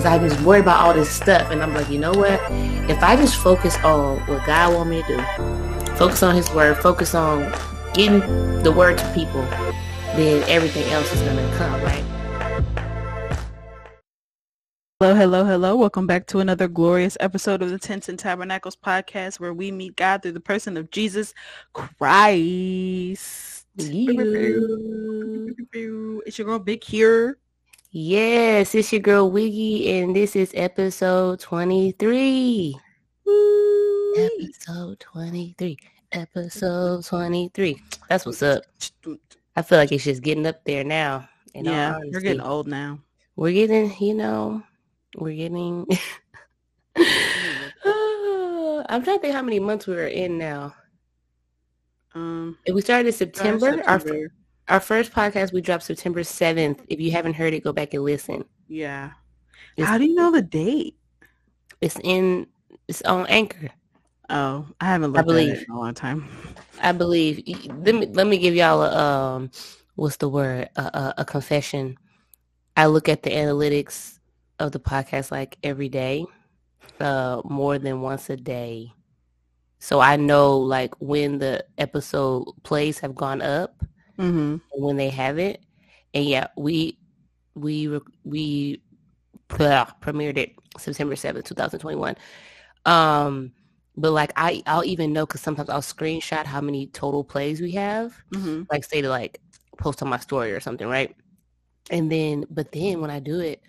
because I was worried about all this stuff. And I'm like, you know what? If I just focus on what God want me to do, focus on his word, focus on getting the word to people, then everything else is going to come, right? Hello, hello, hello. Welcome back to another glorious episode of the Tents and Tabernacles podcast where we meet God through the person of Jesus Christ. You. It's your girl Big here. Yes, it's your girl Wiggy, and this is episode 23. Episode 23. Episode 23. That's what's up. I feel like it's just getting up there now. Yeah, we're getting old now. We're getting, you know, we're getting. I'm trying to think how many months we're in now. Um, If we started in September, September. our first podcast we dropped September 7th. If you haven't heard it, go back and listen. yeah. It's- How do you know the date? It's in it's on Anchor. Oh, I haven't I looked at it believe. in a long time. I believe. Let me let me give y'all a um, what's the word? A, a, a confession. I look at the analytics of the podcast like every day, uh, more than once a day. So I know like when the episode plays have gone up Mm-hmm. when they have it. And yeah, we we we blah, premiered it September seventh, 2021. Um but like I I'll even know cuz sometimes I'll screenshot how many total plays we have. Mm-hmm. Like say to like post on my story or something, right? And then but then when I do it,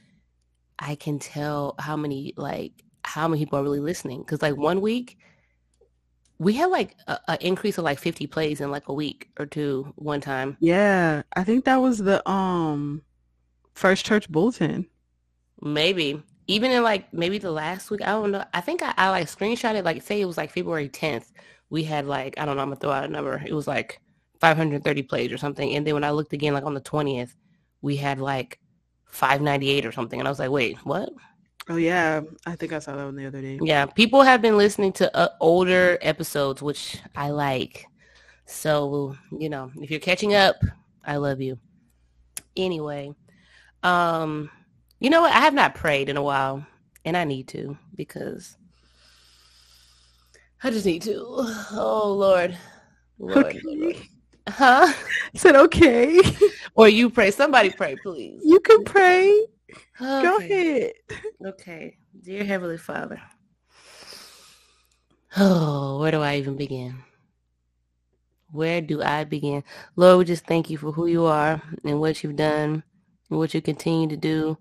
I can tell how many like how many people are really listening cuz like one week we had like an increase of like 50 plays in like a week or two one time. Yeah, I think that was the um first church bulletin. Maybe. Even in like maybe the last week, I don't know. I think I, I like screenshotted like say it was like February 10th. We had like I don't know, I'm gonna throw out a number. It was like 530 plays or something. And then when I looked again like on the 20th, we had like 598 or something. And I was like, wait, what? Oh yeah, I think I saw that one the other day. Yeah, people have been listening to uh, older episodes, which I like. So, you know, if you're catching up, I love you. Anyway, um, you know what? I have not prayed in a while, and I need to because I just need to. Oh Lord, Lord, Okay. Lord, huh? I said okay. Or you pray? Somebody pray, please. you can pray. Go ahead. Okay, dear Heavenly Father. Oh, where do I even begin? Where do I begin? Lord, we just thank you for who you are and what you've done and what you continue to do.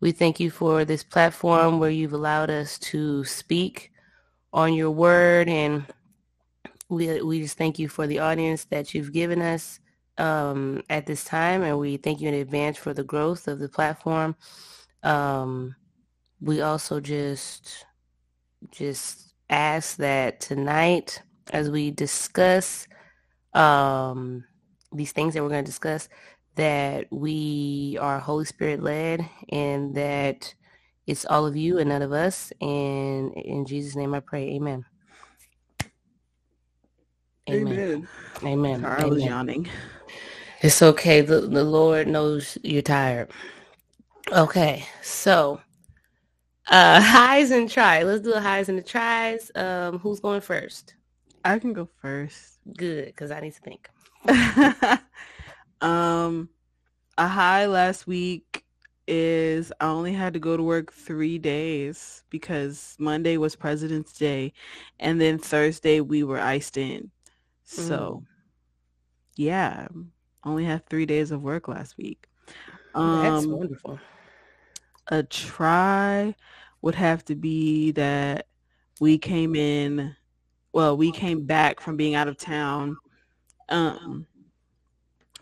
We thank you for this platform where you've allowed us to speak on your word and we we just thank you for the audience that you've given us um, at this time and we thank you in advance for the growth of the platform. Um, we also just just ask that tonight as we discuss um, these things that we're going to discuss that we are Holy Spirit led and that it's all of you and none of us. And in Jesus' name I pray. Amen. Amen. Amen. Sorry, I was Amen. yawning. It's okay. The, the Lord knows you're tired. Okay. So, uh, highs and tries. Let's do the highs and the tries. Um, who's going first? I can go first. Good, because I need to think. um, a high last week is I only had to go to work three days because Monday was President's Day, and then Thursday we were iced in. So, yeah, only had three days of work last week. That's Um, wonderful. a try would have to be that we came in well we came back from being out of town um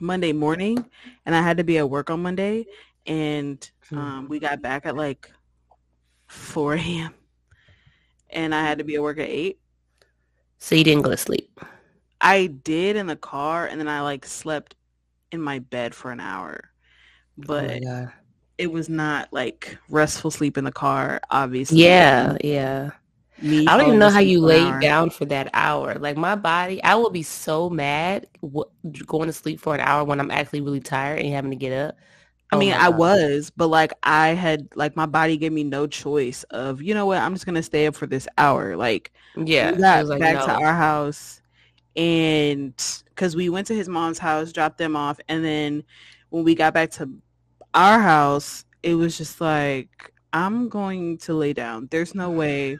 monday morning and i had to be at work on monday and Hmm. um we got back at like 4 a.m and i had to be at work at 8 So you didn't go to sleep. i did in the car and then i like slept in my bed for an hour oh but God. it was not like restful sleep in the car obviously Yeah, yeah. me I don't even know how you laid down for that hour. Like my body, I will be so mad w- going to sleep for an hour when I'm actually really tired and having to get up. I Oh mean, I was, but like I had like my body gave me no choice of, you know what, I'm just gonna stay up for this hour. Like Yeah, we got was like, back to our house and because we went to his mom's house, dropped them off, and then when we got back to our house, it was just like, I'm going to lay down. There's no way.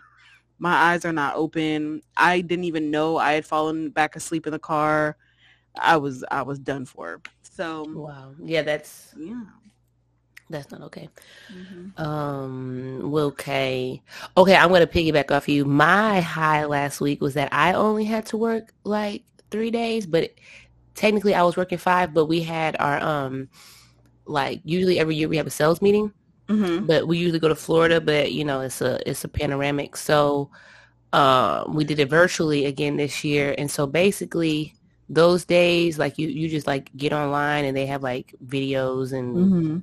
My eyes are not open. I didn't even know I had fallen back asleep in the car. I was I was done for. So Wow. Yeah, that's yeah. That's not okay. Mhm. Um, okay. Okay, I'm gonna piggyback off you. My high last week was that I only had to work like three days, but technically I was working five, but we had our um like usually every year we have a sales meeting, Mhm. but we usually go to Florida, but you know, it's a it's a panoramic. So um we did it virtually again this year. And so basically those days like you you just like get online and they have like videos and Mhm.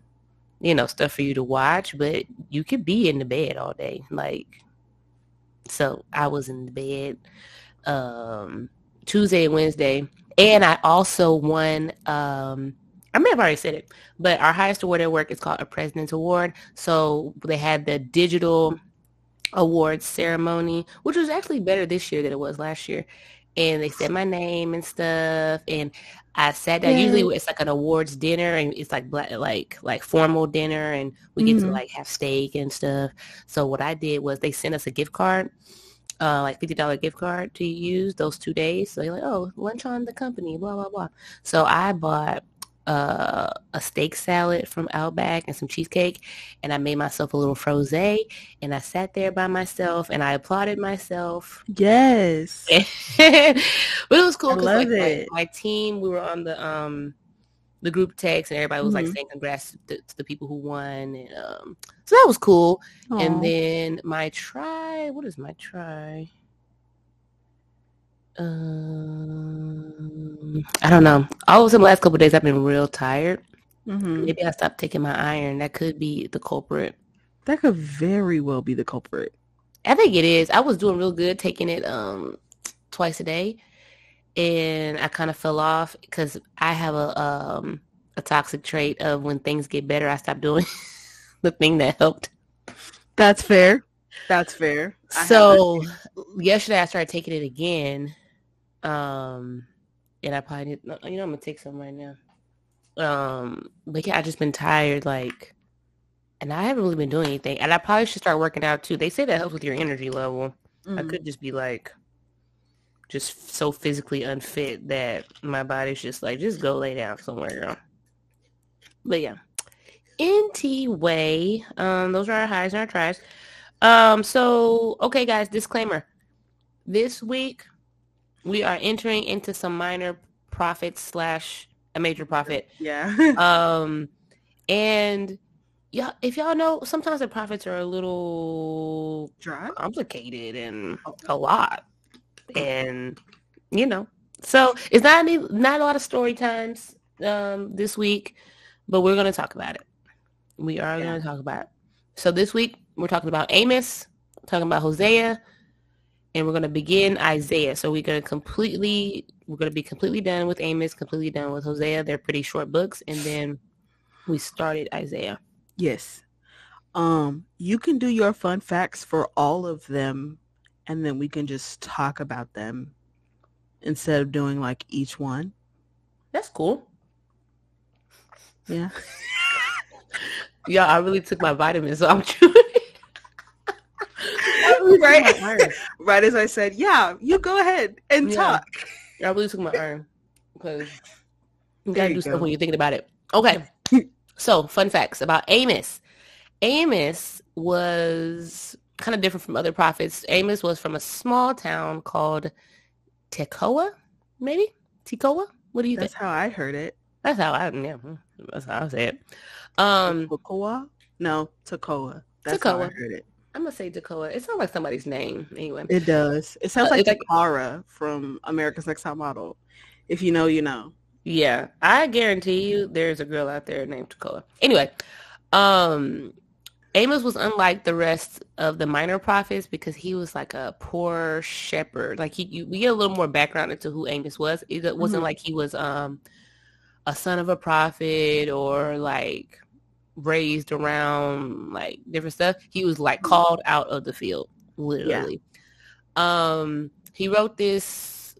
You know, stuff for you to watch, but you could be in the bed all day. Like, so I was in the bed um, Tuesday and Wednesday. And I also won, um, I may have already said it, but our highest award at work is called a President's Award. So they had the digital awards ceremony, which was actually better this year than it was last year. And they said my name and stuff. And I sat down. Yay. Usually it's like an awards dinner and it's like black, like like formal dinner and we get to Mhm. like have steak and stuff. So what I did was they sent us a gift card, uh, like fifty dollar gift card to use those two days. So you're like, oh, lunch on the company, blah blah blah. So I bought uh, a steak salad from Outback and some cheesecake, and I made myself a little froze, and I sat there by myself and I applauded myself. Yes. but it was cool I 'cause, like, love my- it. My, team, we were on the um the group text, and everybody was like Mhm. saying congrats to, the- to the people who won, and um, so that was cool. Aw. And then my try, what is my try? Um, I don't know. All of the last couple of days, I've been real tired. Mhm. Maybe I stopped taking my iron. That could be the culprit. That could very well be the culprit. I think it is. I was doing real good taking it um twice a day, and I kind of fell off because I have a um a toxic trait of when things get better, I stop doing the thing that helped. That's fair. That's fair. I So yesterday I started taking it again, um, and I probably need, you know I'm gonna take some right now. Um, but yeah, I just been tired, like, and I haven't really been doing anything, and I probably should start working out too. They say that helps with your energy level. that. I could just be like, just so physically unfit that my body's just like, just go lay down somewhere, girl. But yeah. Anyway, um, those are our highs and our tries. Um, so okay, guys, disclaimer. This week we are entering into some minor prophets slash a major prophet. Yeah. Um, and yeah, if y'all know, sometimes the prophets are a little Dry. complicated and a lot and you know so it's not any not a lot of story times um this week but we're going to talk about it we are Yeah. going to talk about it so this week we're talking about amos talking about hosea and we're going to begin isaiah so we're going to completely we're going to be completely done with amos completely done with hosea they're pretty short books and then we started isaiah Yes. Um, you can do your fun facts for all of them and then we can just talk about them instead of doing like each one. that's cool Yeah. yeah i really took my vitamins so i'm chewing right. right as I said, yeah, you go ahead and Yeah. talk. I really took my iron because you gotta you do stuff when you're thinking about it. Okay. so fun facts about Amos. Amos was kind of different from other prophets. Amos was from a small town called Tekoa, maybe? Tekoa? What do you That's think? That's how I heard it. That's how I yeah, that's how I say it. Um Tekoa? No, Tekoa. That's how I heard it. I'm gonna say Dakota. It sounds like somebody's name anyway. It does. It sounds Uh, like it's like- from America's Next Top Model. If you know, you know. Yeah, I guarantee you there's a girl out there named Dakota. Anyway, um, Amos was unlike the rest of the minor prophets because he was like a poor shepherd. Like he, you, we get a little more background into who Amos was. It wasn't Mhm. like he was um a son of a prophet or like raised around like different stuff. He was like called out of the field, literally. Yeah. Um, he wrote this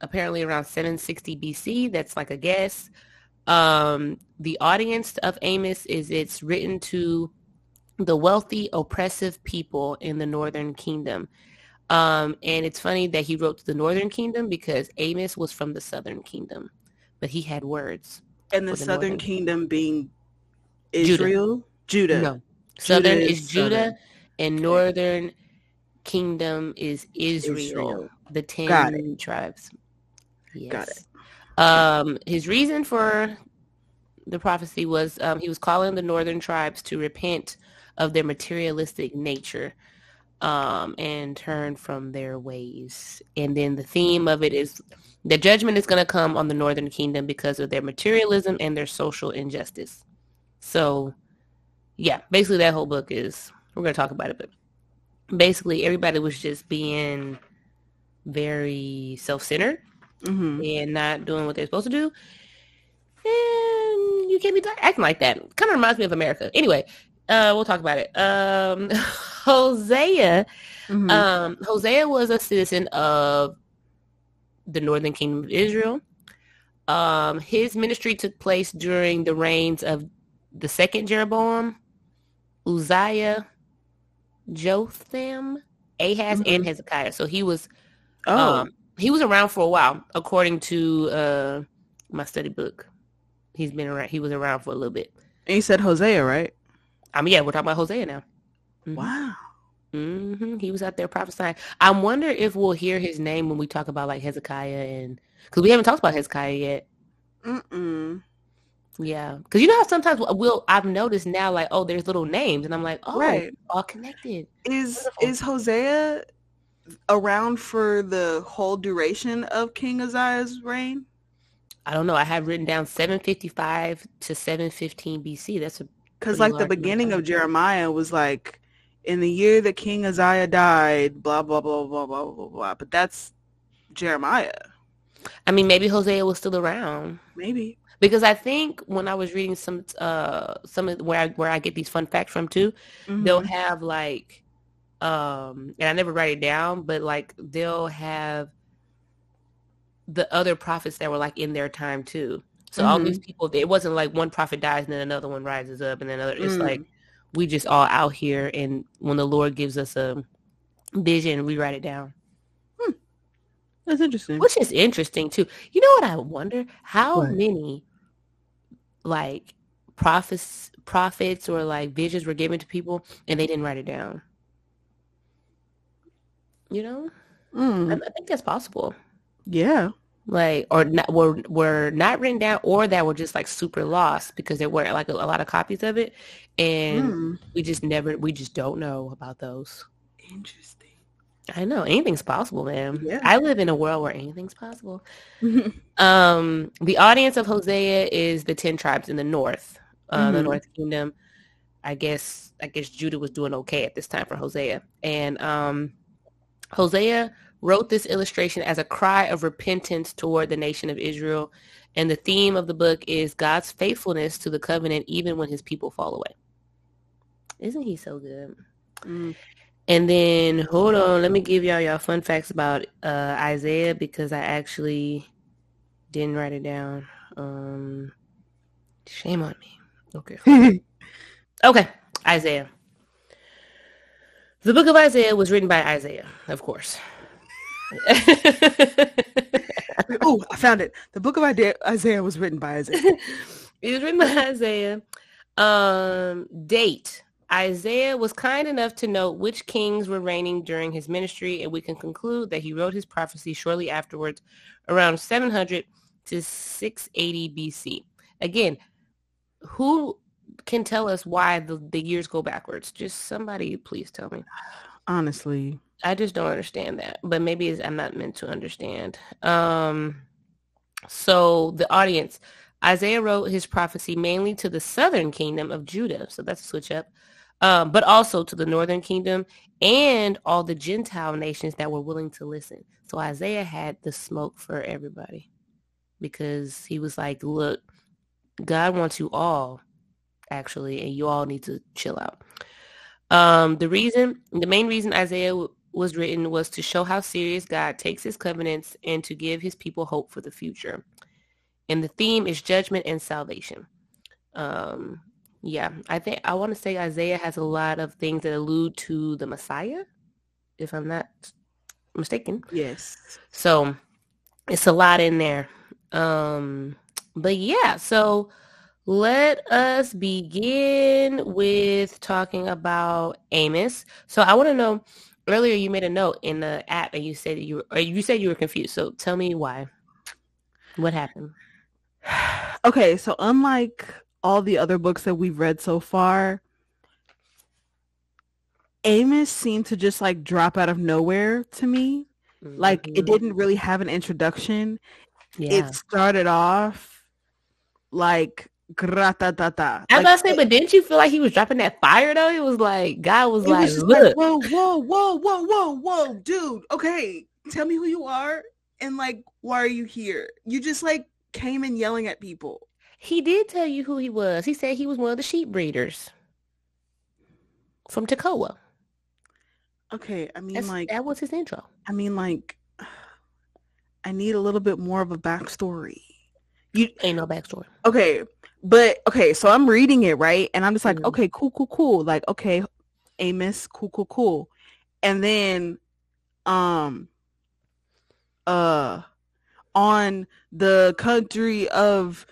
apparently around 760 BC. That's like a guess. Um, the audience of Amos is it's written to the wealthy, oppressive people in the northern kingdom. Um, and it's funny that he wrote to the northern kingdom because Amos was from the southern kingdom, but he had words. And the, the southern northern. kingdom being Israel? Judah. Judah. No. Southern Judah is, is Judah southern. and northern kingdom is Israel, Israel. the 10 tribes. Yes. Got it. Um, his reason for the prophecy was um, he was calling the northern tribes to repent of their materialistic nature um, and turn from their ways. And then the theme of it is the judgment is going to come on the northern kingdom because of their materialism and their social injustice. So, yeah, basically that whole book is we're going to talk about it, but basically everybody was just being very self-centered mm-hmm. and not doing what they're supposed to do. And you can't be acting like that. Kind of reminds me of America. Anyway, uh, we'll talk about it. Um, Hosea, mm-hmm. um, Hosea was a citizen of the Northern Kingdom of Israel. Um, his ministry took place during the reigns of the second Jeroboam, Uzziah, Jotham, Ahaz, mm-hmm. and Hezekiah. So he was, oh. um, he was around for a while, according to uh, my study book. He's been around. He was around for a little bit. And you said Hosea, right? I mean, yeah, we're talking about Hosea now. Mm-hmm. Wow. Mm-hmm. He was out there prophesying. I wonder if we'll hear his name when we talk about like Hezekiah and because we haven't talked about Hezekiah yet. Mm-mm. Yeah, because you know how sometimes we'll I've noticed now like oh there's little names and I'm like oh right. all connected. Is Wonderful. is Hosea around for the whole duration of King Uzziah's reign? I don't know. I have written down 755 to 715 BC. That's a because like the beginning of Jeremiah was like in the year that King Uzziah died, blah blah blah blah blah blah blah. But that's Jeremiah. I mean, maybe Hosea was still around. Maybe because I think when I was reading some uh some of where I, where I get these fun facts from too, mm-hmm. they'll have like um and I never write it down, but like they'll have the other prophets that were like in their time too. So mm-hmm. all these mm-hmm. people, it wasn't like one prophet dies and then another one rises up and then another. It's mm. like we just all out here, and when the Lord gives us a vision, we write it down. Hmm. That's interesting. Which is interesting too. You know what I wonder? How what? many like prophets, prophets, or like visions were given to people and they didn't write it down? You know, mm. I, I think that's possible. Yeah like or not were were not written down or that were just like super lost because there were like a, a lot of copies of it and mm. we just never we just don't know about those interesting i know anything's possible man yeah. i live in a world where anything's possible um the audience of hosea is the 10 tribes in the north uh, mm-hmm. the north kingdom i guess i guess judah was doing okay at this time for hosea and um hosea wrote this illustration as a cry of repentance toward the nation of Israel. And the theme of the book is God's faithfulness to the covenant even when his people fall away. Isn't he so good? Mm. And then, hold on, let me give y'all y'all fun facts about uh, Isaiah because I actually didn't write it down. Um, shame on me. Okay. okay, Isaiah. The book of Isaiah was written by Isaiah, of course. oh, I found it. The book of Isaiah was written by Isaiah. it was written by Isaiah. Um, date. Isaiah was kind enough to note which kings were reigning during his ministry, and we can conclude that he wrote his prophecy shortly afterwards, around 700 to 680 BC. Again, who can tell us why the, the years go backwards? Just somebody, please tell me. Honestly, I just don't understand that, but maybe I'm not meant to understand. Um, so the audience, Isaiah wrote his prophecy mainly to the southern kingdom of Judah. So that's a switch up. Um, but also to the northern kingdom and all the Gentile nations that were willing to listen. So Isaiah had the smoke for everybody because he was like, look, God wants you all actually, and you all need to chill out. Um, the reason, the main reason Isaiah w- was written was to show how serious God takes his covenants and to give his people hope for the future. And the theme is judgment and salvation. Um, yeah, I think I want to say Isaiah has a lot of things that allude to the Messiah, if I'm not mistaken. Yes. So it's a lot in there. Um, but yeah, so let us begin with talking about Amos. So I want to know earlier you made a note in the app and you said you were, or you said you were confused. So tell me why. What happened? Okay, so unlike all the other books that we've read so far, Amos seemed to just like drop out of nowhere to me. Like it Mhm. didn't really have an introduction. Yeah. It started off like gratatata. I was Like, about to say, but didn't you feel like he was dropping that fire though? It was like God was like, was look, like, whoa, whoa, whoa, whoa, whoa, whoa, dude. Okay, tell me who you are and like why are you here? You just like came in yelling at people. He did tell you who he was. He said he was one of the sheep breeders from Tekoa. Okay, I mean That's, like that was his intro. I mean like I need a little bit more of a backstory. You Ain't no backstory. okay, but okay, so I'm reading it right, and I'm just like, Mhm. okay, cool, cool, cool. Like, okay, Amos, cool, cool, cool. And then, um, uh, on the country of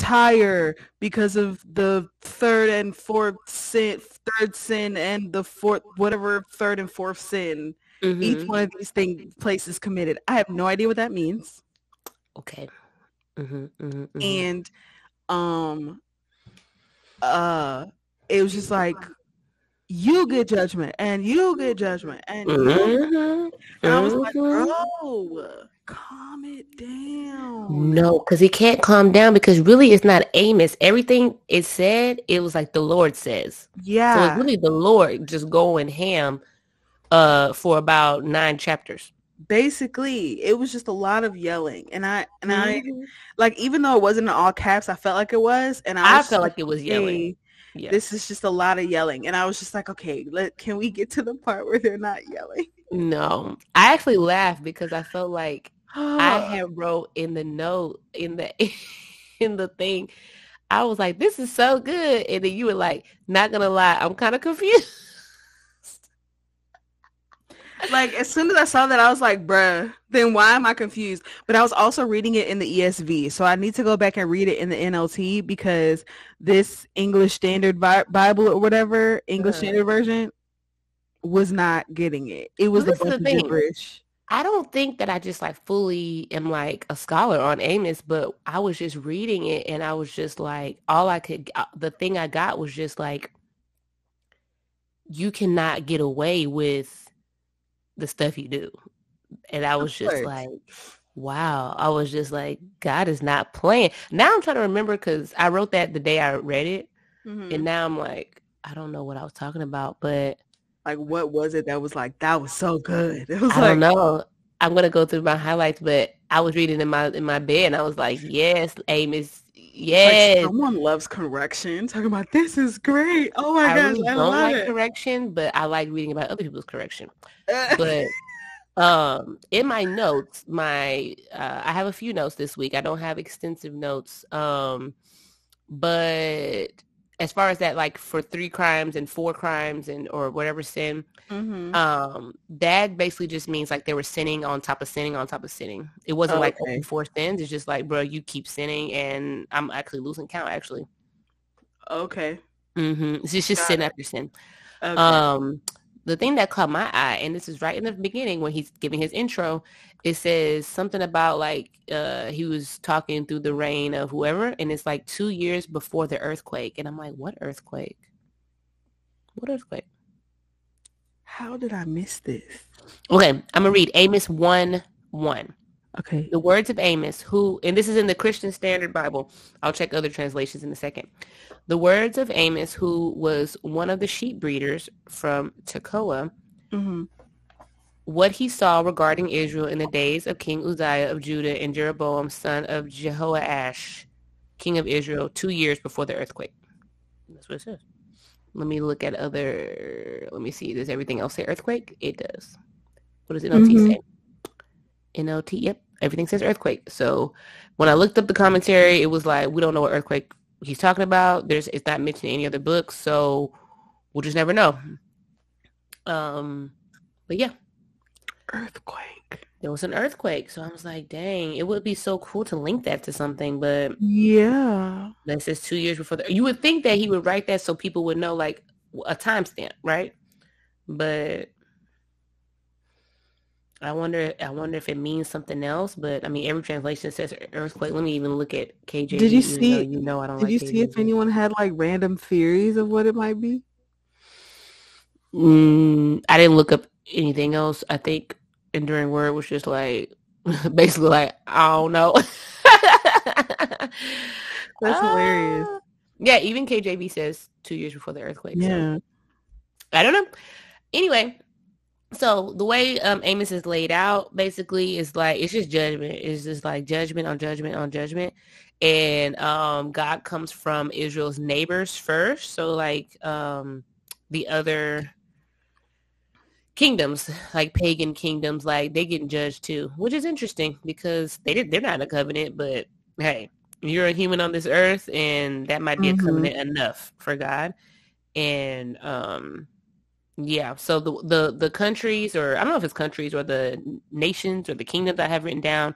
Tyre because of the third and fourth sin, third sin, and the fourth, whatever third and fourth sin. Each Mhm. one of these thing places committed. I have no idea what that means. Okay. hmm hmm and um uh it was just like you get judgment and you get judgment and you hmm and I was like bro calm it down No, because he can't calm down because really it's not Amos. Everything it said, it was like the Lord says. Yeah. So it's really the Lord just going ham uh for about nine chapters. basically it was just a lot of yelling and I and I Mhm. like even though it wasn't in all caps I felt like it was and I, I felt just like it was yelling. "Hey, Yeah. this is just a lot of yelling and I was just like okay let can we get to the part where they're not yelling No. I actually laughed because I felt like I had wrote in the note in the in the thing. I was like, this is so good. And then you were like, not gonna lie, I'm kind of confused. like as soon as I saw that, I was like, bruh, then why am I confused? But I was also reading it in the ESV. So I need to go back and read it in the NLT because this English Standard Bi- Bible or whatever, English Uh-huh. Standard Version, was not getting it. It was Well, the of thing. gibberish. I don't think that I just like fully am like a scholar on Amos, but I was just reading it and I was just like, all I could, uh, the thing I got was just like, you cannot get away with the stuff you do. And I was just like, wow. I was just like, God is not playing. Now I'm trying to remember because I wrote that the day I read it. Mhm. And now I'm like, I don't know what I was talking about, but Like, what was it that was like, that was so good? It was I like, don't know. I'm gonna go through my highlights, but I was reading in my in my bed and I was like, yes, Amos, like, yes. someone loves correction. Talking about this is great. Oh my I gosh, really I don't love like it. correction, but I like reading about other people's correction. But um in my notes, my uh, I have a few notes this week. I don't have extensive notes. Um but as far as that like for three crimes and four crimes and or whatever sin, Mhm. um that basically just means like they were sinning on top of sinning on top of sinning it wasn't like Okay. four sins it's just like bro you keep sinning and i'm actually losing count actually okay. mm-hmm it's just, just sin after sin Okay. um the thing that caught my eye and this is right in the beginning when he's giving his intro it says something about like uh he was talking through the reign of whoever and it's like two years before the earthquake and i'm like what earthquake? What earthquake? How did I miss this? okay i'm gonna read amos 1 1 Okay. the words of Amos, who, and this is in the Christian Standard Bible. I'll check other translations in a second. The words of Amos, who was one of the sheep breeders from Tekoa, hmm what he saw regarding Israel in the days of King Uzziah of Judah and Jeroboam, son of Jehoash, king of Israel, two years before the earthquake. That's what it says. Let me look at other. Let me see. Does everything else say earthquake? It does. What does NLT Mhm. say? NLT. Yep. Everything says earthquake. So when I looked up the commentary, it was like we don't know what earthquake he's talking about. There's it's not mentioned in any other books, so we'll just never know. Um, but yeah, Earthquake. there was an earthquake. So I was like, dang, it would be so cool to link that to something, but Yeah. that says two years before the, you would think that he would write that so people would know like a timestamp, right? But I wonder I wonder if it means something else. But I mean every translation says earthquake. Let me even look at KJV. Did you see- you know I don't Did like you see if anyone had like random theories of what it might be? Mm, I didn't look up anything else. I think Enduring Word was just like basically like I don't know. That's hilarious. Ah. Yeah, even KJV says two years before the earthquake. so- Yeah. I don't know. Anyway, so the way um, Amos is laid out basically is like it's just judgment. It's just like judgment on judgment on judgment. And um, God comes from Israel's neighbors first. So like um, the other kingdoms, like pagan kingdoms, like they getting judged too, which is interesting because they did they're not in a covenant, but hey, you're a human on this earth and that might be Mhm. a covenant enough for God. And um yeah, so the the the countries or I don't know if it's countries or the nations or the kingdoms I have written down,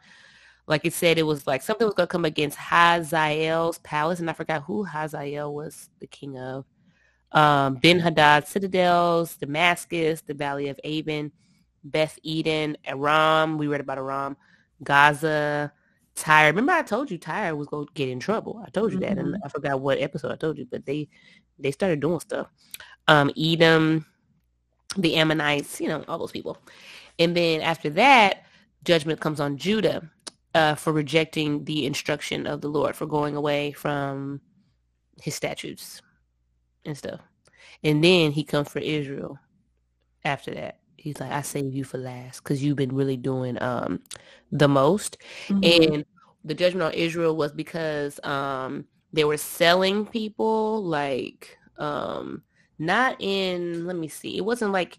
like it said it was like something was gonna come against Hazael's palace, and I forgot who Hazael was the king of. Um, Ben Hadad citadels, Damascus, the Valley of Aven, Beth Eden, Aram. We read about Aram, Gaza, Tyre. Remember I told you Tyre was going to get in trouble. I told you that, and I forgot what episode I told you, but they they started doing stuff. Um, Edom, the Ammonites, you know, all those people. And then after that, judgment comes on Judah uh, for rejecting the instruction of the Lord, for going away from his statutes and stuff. And then he comes for Israel after that. He's like, I save you for last because you've been really doing um, the most. Mhm. And the judgment on Israel was because um, they were selling people like um, not in, let me see, it wasn't like,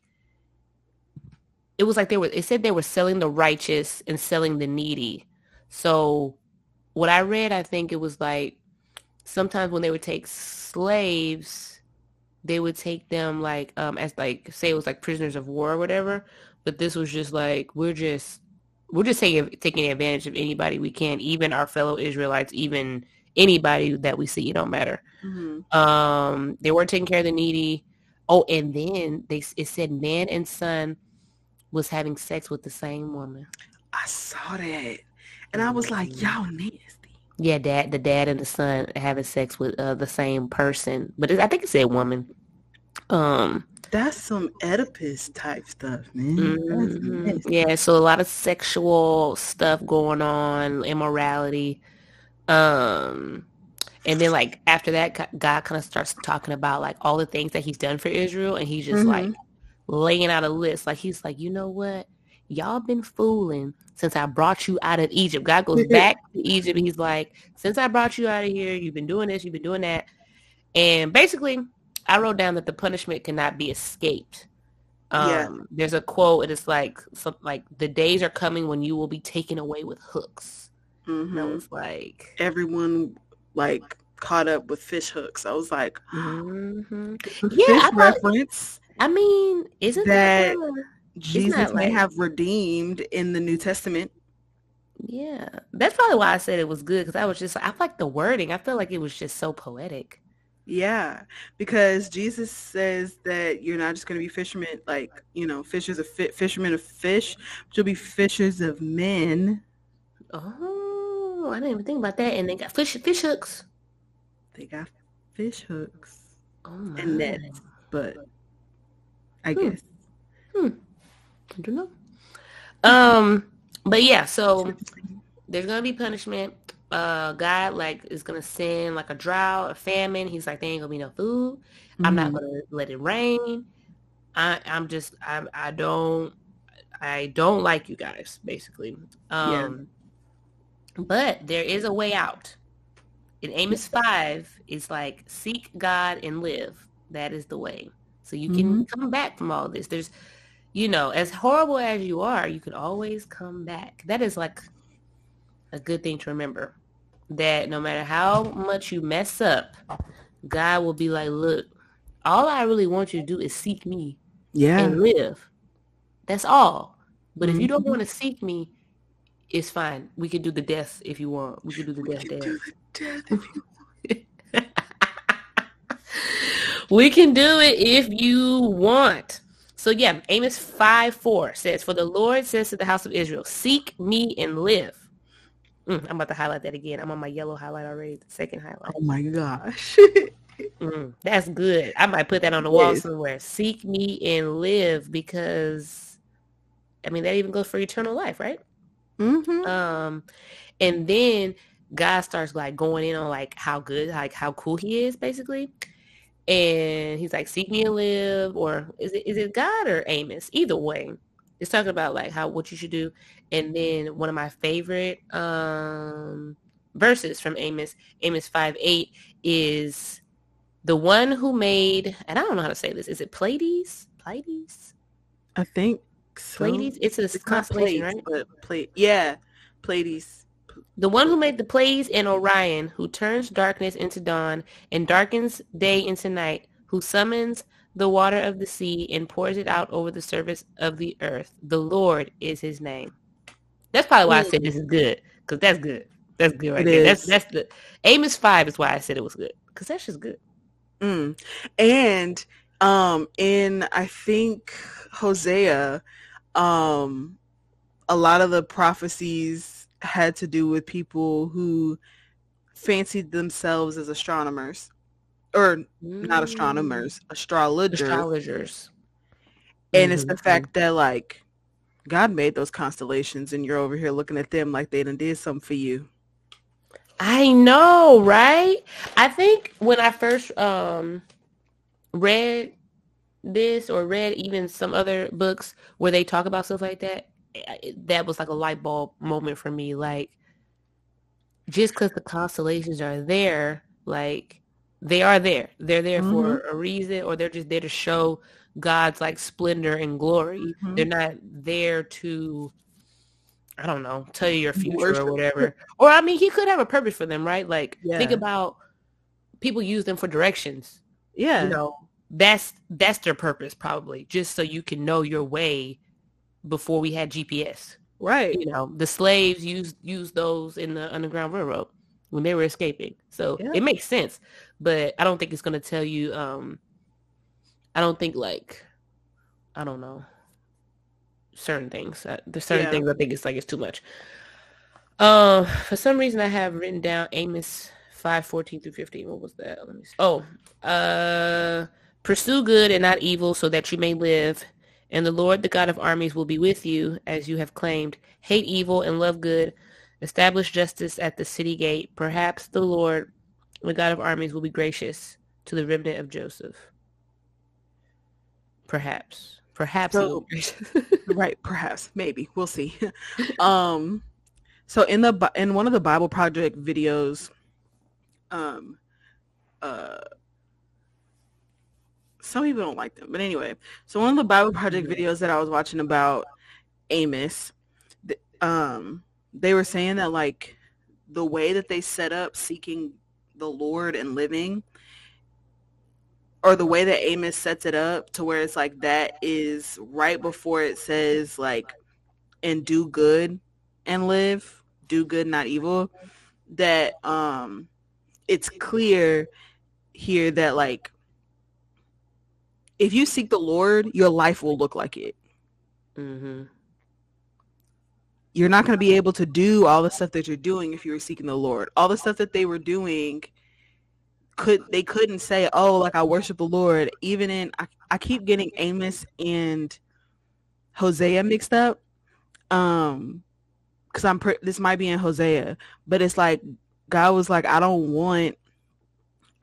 it was like they were, it said they were selling the righteous and selling the needy. So what I read, I think it was like sometimes when they would take slaves, they would take them like um as like say it was like prisoners of war or whatever. But this was just like we're just we're just taking taking advantage of anybody we can, even our fellow Israelites, even anybody that we see. It don't matter. Mhm. Um, they weren't taking care of the needy. Oh, and then they it said man and son was having sex with the same woman. I saw that. And I was like, y'all nasty. Yeah, dad, the dad and the son having sex with uh, the same person, but it, I think it said woman. Um, That's some Oedipus type stuff, man. Mhm. yeah, so a lot of sexual stuff going on, immorality. Um, and then like after that, God- kind of starts talking about like all the things that He's done for Israel, and He's just Mhm. like laying out a list. Like He's like, you know what, y'all been fooling since I brought you out of Egypt. God goes back to Egypt. He's like, since I brought you out of here, you've been doing this, you've been doing that, and basically, I wrote down that the punishment cannot be escaped. Um, Yeah. There's a quote. and It is like, some, like the days are coming when you will be taken away with hooks. And I Mhm. was like, Everyone like caught up with fish hooks. I was like, mhm. Yeah, fish I thought- reference I mean, isn't that, That- kinda- Jesus not may like- have redeemed in the New Testament. yeah? That's probably why I said it was good because I was just, I like the wording. I feel like it was just so poetic. Yeah, because Jesus says that you're not just going to be fishermen, like you know, fishers of fi- fishermen of fish, but you'll be fishers of men. Oh, I didn't even think about that. And they got fish, fish hooks. They got fish hooks, Oh my. And nets. but I Hmm. guess I don't know. Um, but yeah, so there's gonna be punishment. Uh, God like is gonna send like a drought, a famine. He's like, there ain't gonna be no food. I'm not Mhm. gonna let it rain. I, I'm just, I, I don't, I don't like you guys, basically. Um, but there is a way out. In Amos 5, it's like seek God and live. That is the way. So you can mm-hmm. come back from all this. There's, you know, as horrible as you are, you can always come back. That is like a good thing to remember. That no matter how much you mess up, God will be like, look, all I really want you to do is seek me yeah. and live. That's all. But mm-hmm. if you don't mm-hmm. want to seek me, it's fine. We can do the death if you want. We can do the we death dance. Do the death if you want. we can do it if you want. So yeah, Amos 5 4 says, For the Lord says to the house of Israel, Seek me and live. Mm, I'm about to highlight that again. I'm on my yellow highlight already, the second highlight. Oh my gosh. mm, that's good. I might put that on the wall yes. somewhere. Seek me and live because, I mean, that even goes for eternal life, right? Mm-hmm. Um, and then God starts like going in on like how good, like how cool he is, basically. And he's like, "Seek me and live," or is it is it God or Amos? Either way, it's talking about like how what you should do. And then one of my favorite um, verses from Amos, Amos five eight, is the one who made, and I don't know how to say this. Is it Pleiades? Pleiades? I think. Pleiades. It's a it's constellation, right? But Pla- yeah, Pleiades. The one who made the Pleiades and Orion, who turns darkness into dawn and darkens day into night, who summons the water of the sea and pours it out over the surface of the earth. The Lord is his name. That's probably why I said this is good, because that's good. That's good right it there. Is. That's that's the Amos five is why I said it was good, because that's just good. Mm. And um in I think Hosea, um a lot of the prophecies had to do with people who fancied themselves as astronomers or mm. not astronomers, astrologers. Astrologers. And mm-hmm. it's the fact that like God made those constellations and you're over here looking at them like they done did something for you. I know, right? I think when I first um read this or read even some other books where they talk about stuff like that, that was like a light bulb moment for me. Like, just because the constellations are there, like they are there. They're there mm-hmm. for a reason, or they're just there to show God's like splendor and glory. Mm-hmm. They're not there to, I don't know, tell you your future Worship. or whatever. or I mean, he could have a purpose for them, right? Like, yeah. think about people use them for directions. Yeah, you know, that's that's their purpose probably, just so you can know your way before we had GPS. Right. You know, the slaves used used those in the Underground Railroad when they were escaping. So yeah. it makes sense. But I don't think it's gonna tell you um I don't think like I don't know certain things. Uh, there's certain yeah. things I think it's like it's too much. Um, uh, for some reason I have written down Amos five fourteen through fifteen. What was that? Let me see. Oh, uh, pursue good and not evil, so that you may live and the Lord, the God of armies, will be with you, as you have claimed. Hate evil and love good. Establish justice at the city gate. Perhaps the Lord, the God of armies, will be gracious to the remnant of Joseph. Perhaps. Perhaps. So, right. Perhaps. Maybe. We'll see. um, so in the in one of the Bible Project videos, um, uh, some people don't like them, but anyway. So one of the Bible Project videos that I was watching about Amos, um, they were saying that like the way that they set up seeking the Lord and living, or the way that Amos sets it up to where it's like that is right before it says like and do good and live, do good, not evil. That um, it's clear here that like if you seek the Lord, your life will look like it. Mm-hmm. You're not going to be able to do all the stuff that you're doing if you were seeking the Lord. All the stuff that they were doing could they couldn't say, "Oh, like I worship the Lord." Even in I, I keep getting Amos and Hosea mixed up. Um, because I'm pre- this might be in Hosea, but it's like God was like, I don't want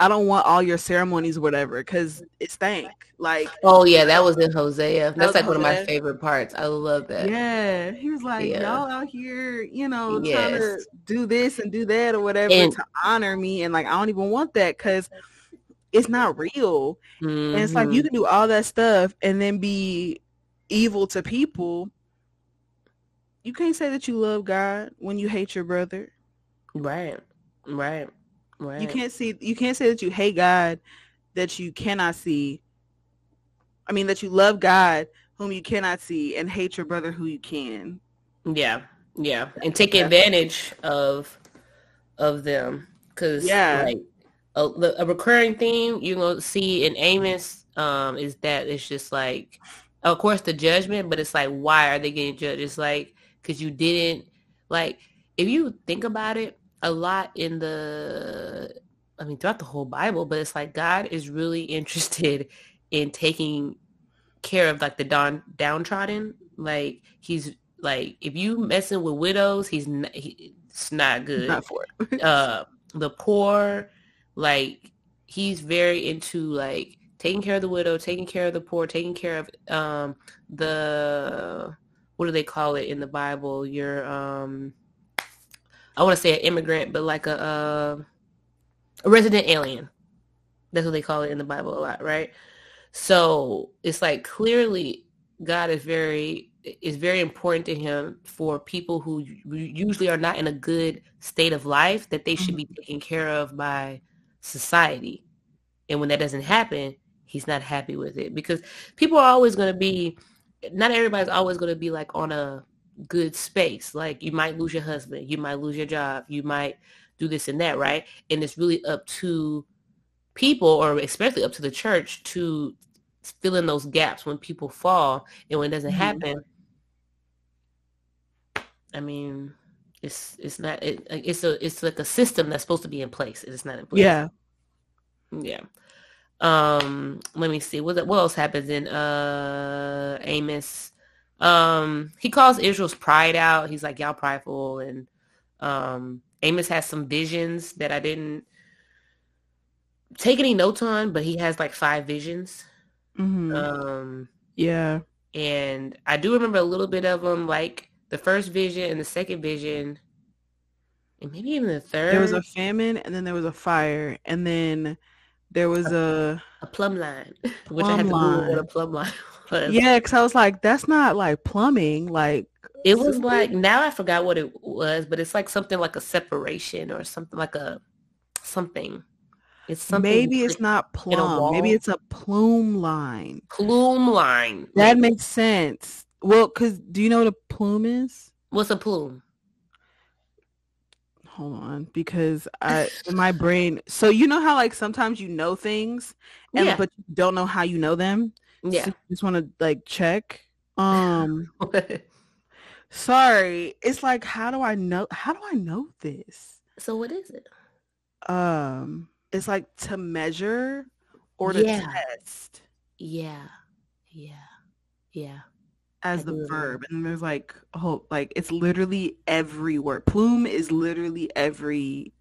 I don't want all your ceremonies, whatever, because mm. it stank. Like, oh yeah, that was in Hosea. Uh, that's was like one of my favorite parts. I love that. yeah, he was like, Yeah. y'all out here, you know, trying to do this and do that or whatever And- to honor me, and like, I don't even want that because it's not real. And it's like you mm-hmm. can do all that stuff and then be evil to people. You can't say that you love God when you hate your brother. right, right, right. You can't see you can't say that you hate God that you cannot see. I mean that you love God whom you cannot see and hate your brother who you can. Yeah, yeah, and take advantage of of them because Yeah. like a, a recurring theme you're gonna see in Amos um is that it's just like of course the judgment, but it's like why are they getting judged? It's like because you didn't like if you think about it a lot in the I mean throughout the whole Bible, but it's like God is really interested in taking care of like the down downtrodden. Like he's like if you messing with widows, he's not, he, it's not good. Not for it. uh, the poor, like he's very into like taking care of the widow, taking care of the poor, taking care of um the what do they call it in the Bible? Your um I want to say an immigrant, but like a uh, a resident alien. That's what they call it in the Bible a lot, right? So it's like clearly God is very is very important to him for people who usually are not in a good state of life that they should be taken care of by society. And when that doesn't happen, he's not happy with it because people are always going to be not everybody's always going to be like on a good space. Like you might lose your husband, you might lose your job, you might do this and that, right? And it's really up to people or especially up to the church to fill in those gaps when people fall and when it doesn't Mhm. happen i mean it's it's not it, it's a it's like a system that's supposed to be in place it's not in place Yeah. yeah um let me see what what else happens in uh amos um he calls israel's pride out he's like y'all prideful and um amos has some visions that i didn't take any notes on but he has like five visions Mhm. um yeah. and I do remember a little bit of them, like the first vision and the second vision, and maybe even the third. There was a famine and then there was a fire and then there was a a plumb line, which I had to Plumb Google what a plumb line yeah, because I was like, that's not like plumbing. Like It was like now I forgot what it was, but it's like something like a separation or something like a something. It's something. maybe it's like not plumb. Maybe it's a plume line. plume line. That maybe. makes sense. Well, because do you know what a plume is? What's a plume? Hold on, because I in my brain. So you know how like sometimes you know things, and Yeah, but you don't know how you know them. Yeah. So just want to like check. Um, sorry. It's like how do I know? How do I know this? so what is it? Um, it's like to measure or to Yeah. test Yeah, yeah, yeah. as I the verb, and there's like oh, like it's literally every word. Plume is literally every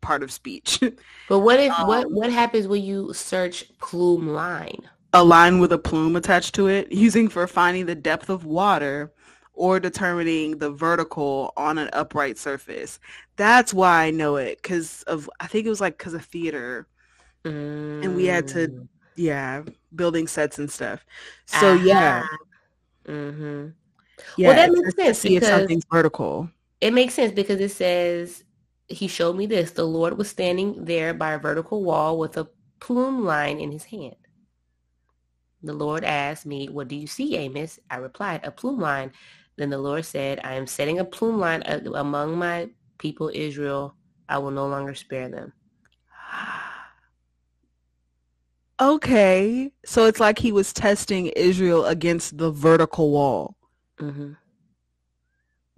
part of speech. But what if what Um, what happens when you search plume line? A line with a plume attached to it, using for finding the depth of water or determining the vertical on an upright surface. That's why I know it because of I think it was like because of theater. And we had to- Yeah, building sets and stuff. So yeah, Mm-hmm. yeah. Well, that makes sense see if something's vertical. It makes sense because it says he showed me this. The Lord was standing there by a vertical wall with a plume line in his hand. The Lord asked me, What do you see, Amos? I replied, A plume line. Then the Lord said, I am setting a plume line among my people Israel. I will no longer spare them. Okay, so it's like he was testing Israel against the vertical wall. Mm-hmm.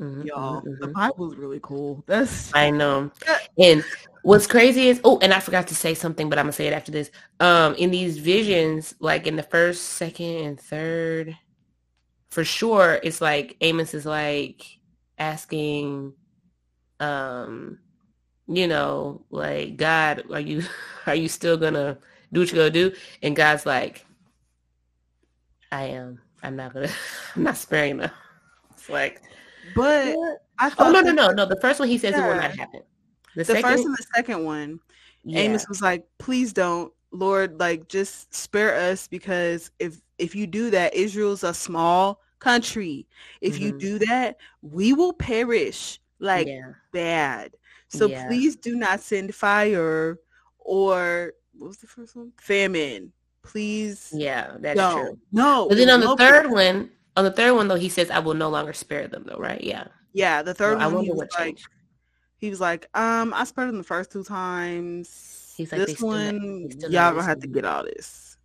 Mm-hmm, Y'all, mhm, the mhm. Bible's really cool. That's I know. And what's crazy is, oh, and I forgot to say something, but I'm gonna say it after this. Um, in these visions, like in the first, second, and third, for sure, it's like Amos is like asking, um, you know, like God, are you are you still gonna do what you gonna do? And God's like, I am. I'm not gonna. I'm not sparing them. It's like, but? I oh no no no no. The first one he says it will not happen. The, the second, first and the second one, yeah, Amos was like, "Please don't, Lord, like just spare us because if if you do that, Israel's a small country. If you Mhm. do that, we will perish like yeah, bad. So Yeah. please do not send fire or what was the first one? Famine. Please yeah. That's don't. true. No. But then on the third one, on the third one though, he says, "I will no longer spare them." Though, right? Yeah. Yeah, the third one he was like changed. he was like, um, I spared them the first two times. He's like, this not- one, y'all gonna have to get all this.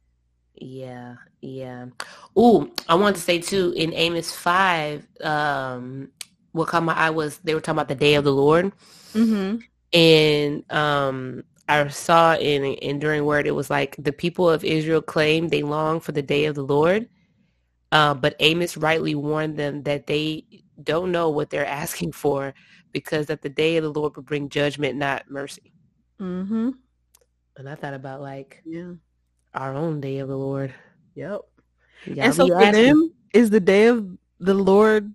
Yeah, yeah. Ooh, I wanted to say too in Amos five, um, what caught my eye was they were talking about the day of the Lord, Mm-hmm. and um, I saw in Enduring Word it was like the people of Israel claim they long for the day of the Lord, uh, but Amos rightly warned them that they don't know what they're asking for because that the day of the Lord will bring judgment, not mercy. Mm-hmm. And I thought about like Yeah. our own day of the Lord. Yep. Y'all and so be for asking- them, is the day of the Lord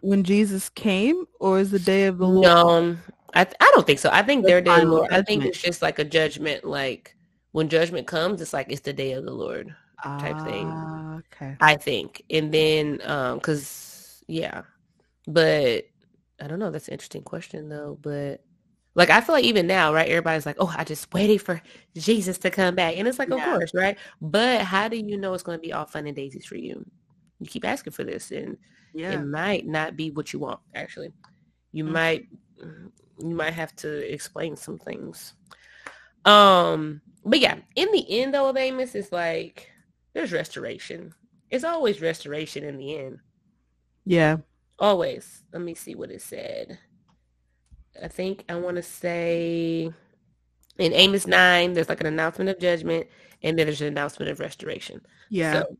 when Jesus came, or is the day of the Lord? No, I th- I don't think so. I think The their day of the final Lord. I think it's just like a judgment. Like when judgment comes, it's like it's the day of the Lord. Type thing. Ah, Okay. I think, and then um, cause yeah, but I don't know. That's an interesting question though. But like I feel like even now, right? Everybody's like, oh, I just waited for Jesus to come back, and it's like, of course, right? But how do you know it's going to be all fun and daisies for you? You keep asking for this, and Yeah. it might not be what you want actually you Mhm. might you might have to explain some things um but yeah in the end though amos it's like there's restoration it's always restoration in the end Yeah. always let me see what it said i think i want to say in amos 9 there's like an announcement of judgment and then there's an announcement of restoration Yeah. so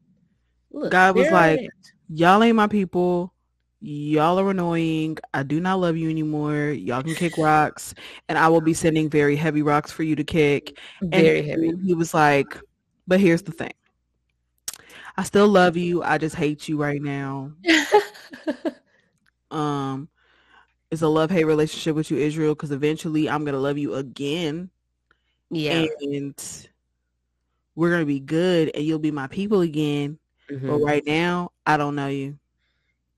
look, God was like. Y'all ain't my people. Y'all are annoying. I do not love you anymore. Y'all can kick rocks, and I will be sending very heavy rocks for you to kick. And very heavy He was like, but here's the thing. I still love you. I just hate you right now. Um, it's a love hate relationship with you, Israel, because eventually I'm gonna love you again, yeah and we're gonna be good, and you'll be my people again. Mhm. But right now, I don't know you.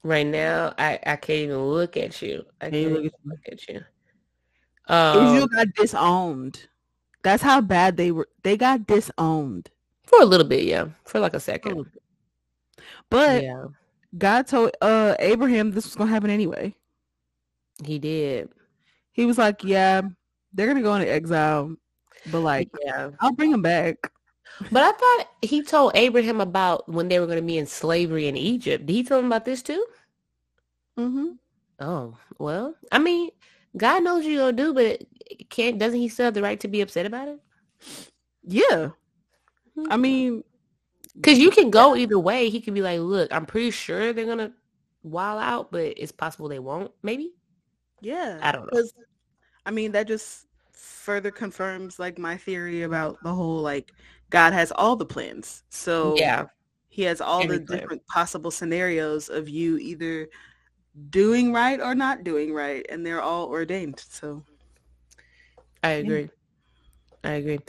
Right now, I, I can't even look at you. I Can't can't even even look look at you. Israel Um, got disowned. That's how bad they were. They got disowned. For a little bit, yeah, for like a second. But yeah, God told uh Abraham this was gonna happen anyway. he did. He was like, "Yeah, they're gonna go into exile, but like, yeah, I'll bring them back." but I thought he told Abraham about when they were going to be in slavery in Egypt. Did he tell him about this too? Mm-hmm. Oh, well, I mean, God knows you're gonna do, but can't doesn't he still have the right to be upset about it? Yeah, I mean, Because you can go either way. He could be like, "Look, I'm pretty sure they're gonna wild out, but it's possible they won't. Maybe yeah. I don't know. I mean, that just further confirms like my theory about the whole like God has all the plans. So yeah, he has all the plan. different possible scenarios of you either doing right or not doing right, and they're all ordained. So I agree. I agree.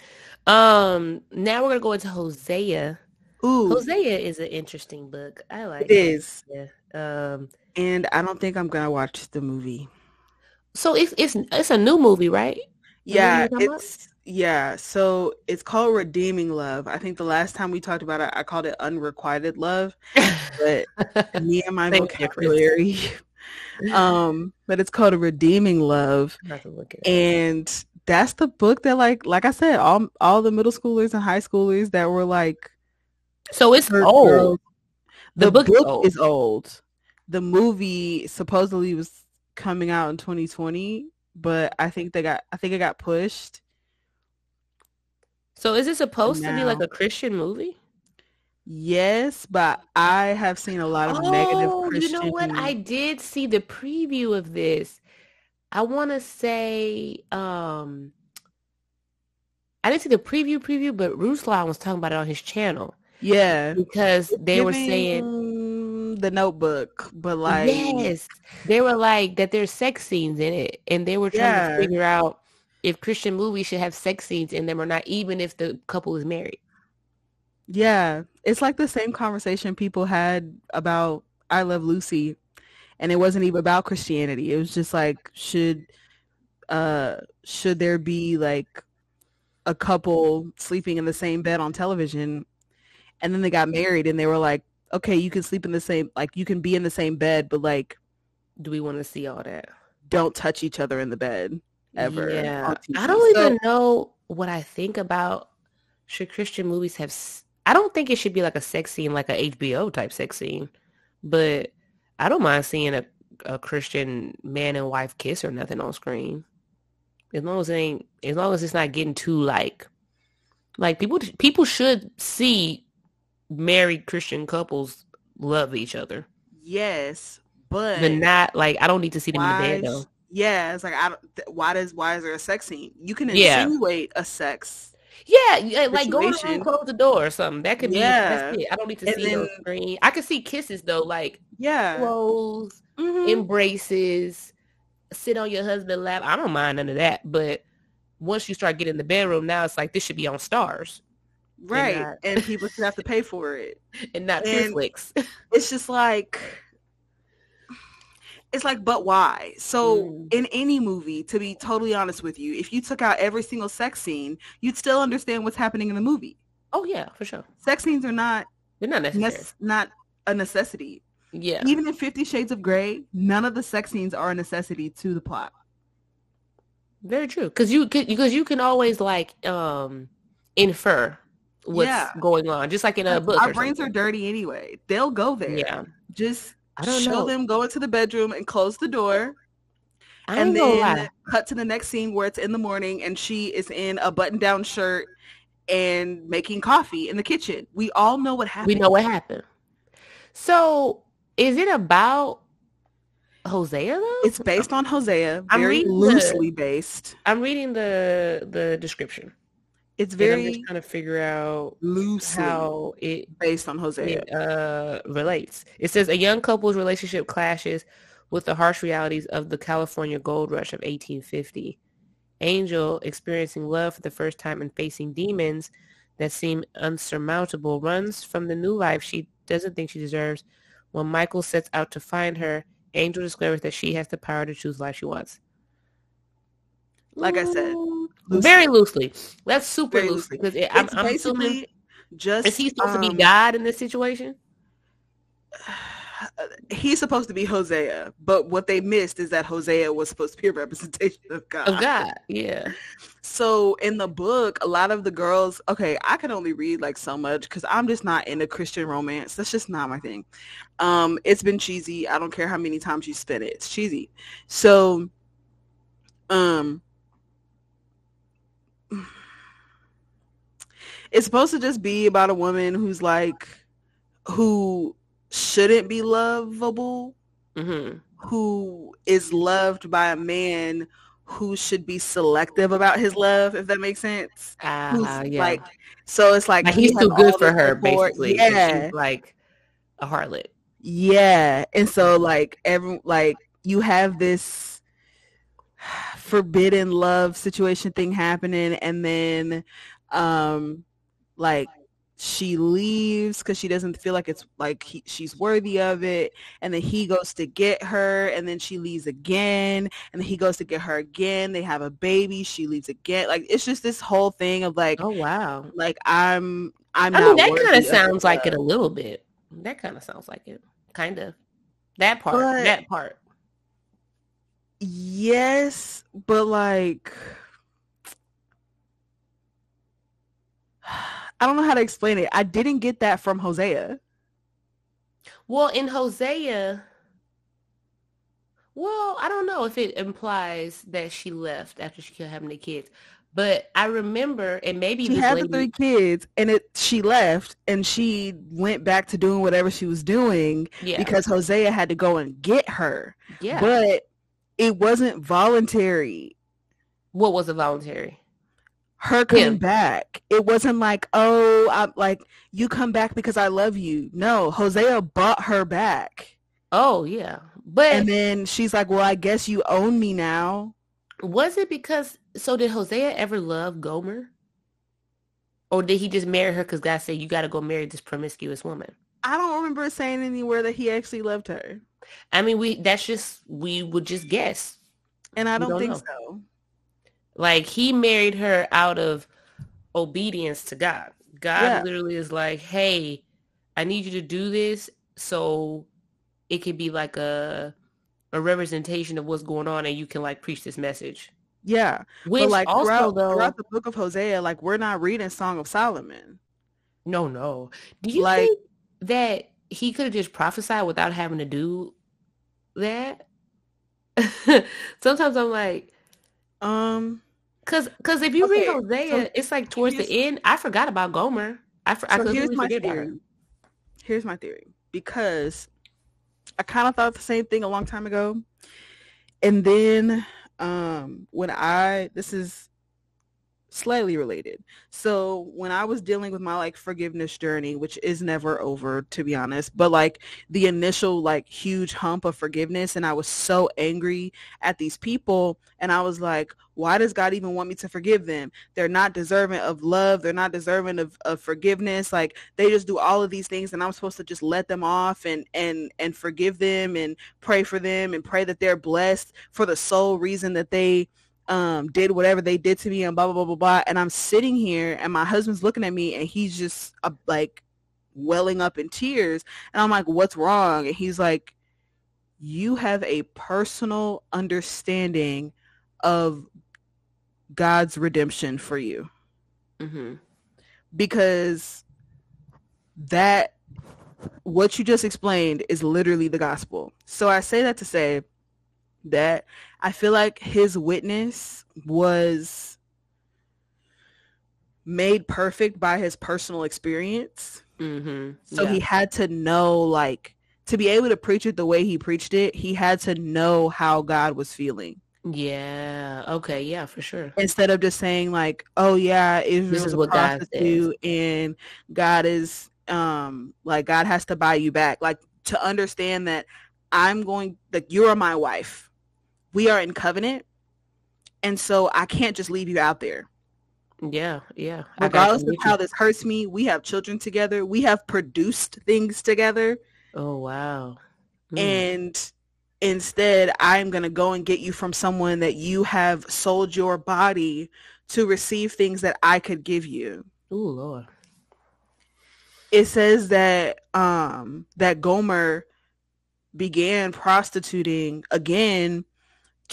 Um, now we're gonna go into Hosea. ooh, Hosea is an interesting book. I like it is. Yeah. Um. And I don't think I'm gonna watch the movie. So it's it's it's a new movie, right? Yeah, movie you're about? it's yeah. So it's called Redeeming Love. I think the last time we talked about it, I called it Unrequited Love. But me and my vocabulary. um, but it's called a Redeeming Love, I'm to look at it. and that's the book that like like I said, all all the middle schoolers and high schoolers that were like So it's old. girls- The The, book book, is old. is old. The movie supposedly was coming out in 2020, but I think they got I think it got pushed. So is it supposed to be like a Christian movie? Yes, but I have seen a lot of negative Oh, Christian. you know what? I did see the preview of this. I want to say, um, I didn't see the preview preview, but Ruslan was talking about it on his channel. Yeah, because they were saying the Notebook, but like yes, they were like that. There's sex scenes in it, and they were trying yeah. to figure out if Christian movies should have sex scenes in them or not, even if the couple is married. Yeah, it's like the same conversation people had about I Love Lucy, and it wasn't even about Christianity. It was just like should uh should there be like a couple sleeping in the same bed on television? And then they got married and they were like okay you can sleep in the same like you can be in the same bed but like do we want to see all that? don't touch each other in the bed ever yeah. i don't so, even know what i think about should christian movies have i don't think it should be like a sex scene like a hbo type sex scene but i don't mind seeing a, a christian man and wife kiss or nothing on screen as long as it ain't as long as it's not getting too like like people people should see married Christian couples love each other. Yes, but but not like I don't need to see them why, in the bed though. Yeah, it's like I don't. Why does why is there a sex scene? You can insinuate yeah. a sex. Yeah, yeah like go in the room, close the door or something. That could be. Yeah. I don't need to and see then, no screen. I can see kisses though, like yeah, clothes, mm-hmm. embraces, sit on your husband's lap. I don't mind none of that, but once you start getting in the bedroom, now it's like this should be on Starz, Right. And, not, and people should have to pay for it. And not Netflix. it's just like it's like, but why? So mm. in any movie, to be totally honest with you, if you took out every single sex scene, you'd still understand what's happening in the movie. Oh yeah, for sure. Sex scenes are not they're not necessary. Ne- not a necessity. Yeah. Even in Fifty Shades of Grey, none of the sex scenes are a necessity to the plot. Very true. Because you because you can always like um infer what's yeah. going on, just like in a book. Our brains are dirty anyway. They'll go there. Yeah. Just I don't show know. them go into the bedroom and close the door. and then cut to the next scene where it's in the morning and she is in a button-down shirt and making coffee in the kitchen. We all know what happened. We know what happened. So is it about Hosea though? It's based on Hosea, very loosely the, based. I'm reading the the description. It's very I'm just trying to figure out loosely how it based on Hosea it, uh, relates. It says a young couple's relationship clashes with the harsh realities of the California gold rush of 1850. Angel, experiencing love for the first time and facing demons that seem unsurmountable, runs from the new life she doesn't think she deserves. When Michael sets out to find her, Angel discovers that she has the power to choose life she wants. Like I said, loosely. very loosely. That's super very loosely because I'm, I'm assuming just is he supposed um, to be um, God in this situation? He's supposed to be Hosea, but what they missed is that Hosea was supposed to be a representation of God. Of God, yeah. So in the book, a lot of the girls, okay, I can only read like so much because I'm just not into Christian romance. That's just not my thing. Um, it's been cheesy. I don't care how many times you spin it. It's cheesy. So, um, it's supposed to just be about a woman who's like who shouldn't be lovable mm-hmm. who is loved by a man who should be selective about his love if that makes sense uh, yeah. like so it's like, like he's too good for her support. basically yeah like a harlot yeah and so like every like you have this forbidden love situation thing happening and then um like she leaves because she doesn't feel like it's like he, she's worthy of it and then he goes to get her and then she leaves again and then he goes to get her again they have a baby she leaves again like it's just this whole thing of like oh wow. like i'm i'm i mean that kind of sounds like it a little bit. That kind of sounds like it. Kind of. That part but, that part. Yes but like I don't know how to explain it. I didn't get that from Hosea. Well, in Hosea, well, I don't know if it implies that she left after she killed having the kids, but I remember, and maybe she had lady... the three kids, and it she left, and she went back to doing whatever she was doing yeah. because Hosea had to go and get her. Yeah, but it wasn't voluntary. What was it voluntary? Her coming back. It wasn't like, oh, I'm like you come back because I love you. No, Hosea bought her back. Oh yeah, but and then she's like, well, I guess you own me now. Was it because? So did Hosea ever love Gomer? Or did he just marry her because God said you got to go marry this promiscuous woman? I don't remember saying anywhere that he actually loved her. I mean, we that's just we would just guess, and I don't, don't think know. so. Like he married her out of obedience to God. God yeah. literally is like, "Hey, I need you to do this so it could be like a a representation of what's going on, and you can like preach this message." Yeah. Which but like also, throughout, though, throughout the book of Hosea, like we're not reading Song of Solomon. No, no. Do you like, think that he could have just prophesied without having to do that? Sometimes I'm like, um, cause, cause if you okay, read Hosea, so it's like towards the end. I forgot about Gomer. I, for, so I here's my theory. Here's my theory because I kind of thought the same thing a long time ago, and then um when i this is slightly related. So when i was dealing with my like forgiveness journey which is never over to be honest but like the initial like huge hump of forgiveness and i was so angry at these people and i was like why does god even want me to forgive them? They're not deserving of love. They're not deserving of, of forgiveness. Like they just do all of these things and i'm supposed to just let them off and and and forgive them and pray for them and pray that they're blessed for the sole reason that they um, did whatever they did to me and blah, blah, blah, blah, blah. And I'm sitting here and my husband's looking at me and he's just uh, like welling up in tears. And I'm like, what's wrong? And he's like, you have a personal understanding of God's redemption for you. Mm-hmm. Because that, what you just explained is literally the gospel. So I say that to say that I feel like his witness was made perfect by his personal experience. Mm-hmm. So yeah. he had to know, like, to be able to preach it the way he preached it, he had to know how God was feeling. Yeah. Okay. Yeah, for sure. Instead of just saying like, "Oh yeah, Israel's a prostitute and God is um like God has to buy you back." Like to understand that I'm going like you are my wife we are in covenant. And so I can't just leave you out there. Yeah, yeah. Regardless of how this hurts me, we have children together. We have produced things together. Oh, wow. Mm. And instead, I'm going to go and get you from someone that you have sold your body to receive things that I could give you. Oh, Lord. It says that um that Gomer began prostituting again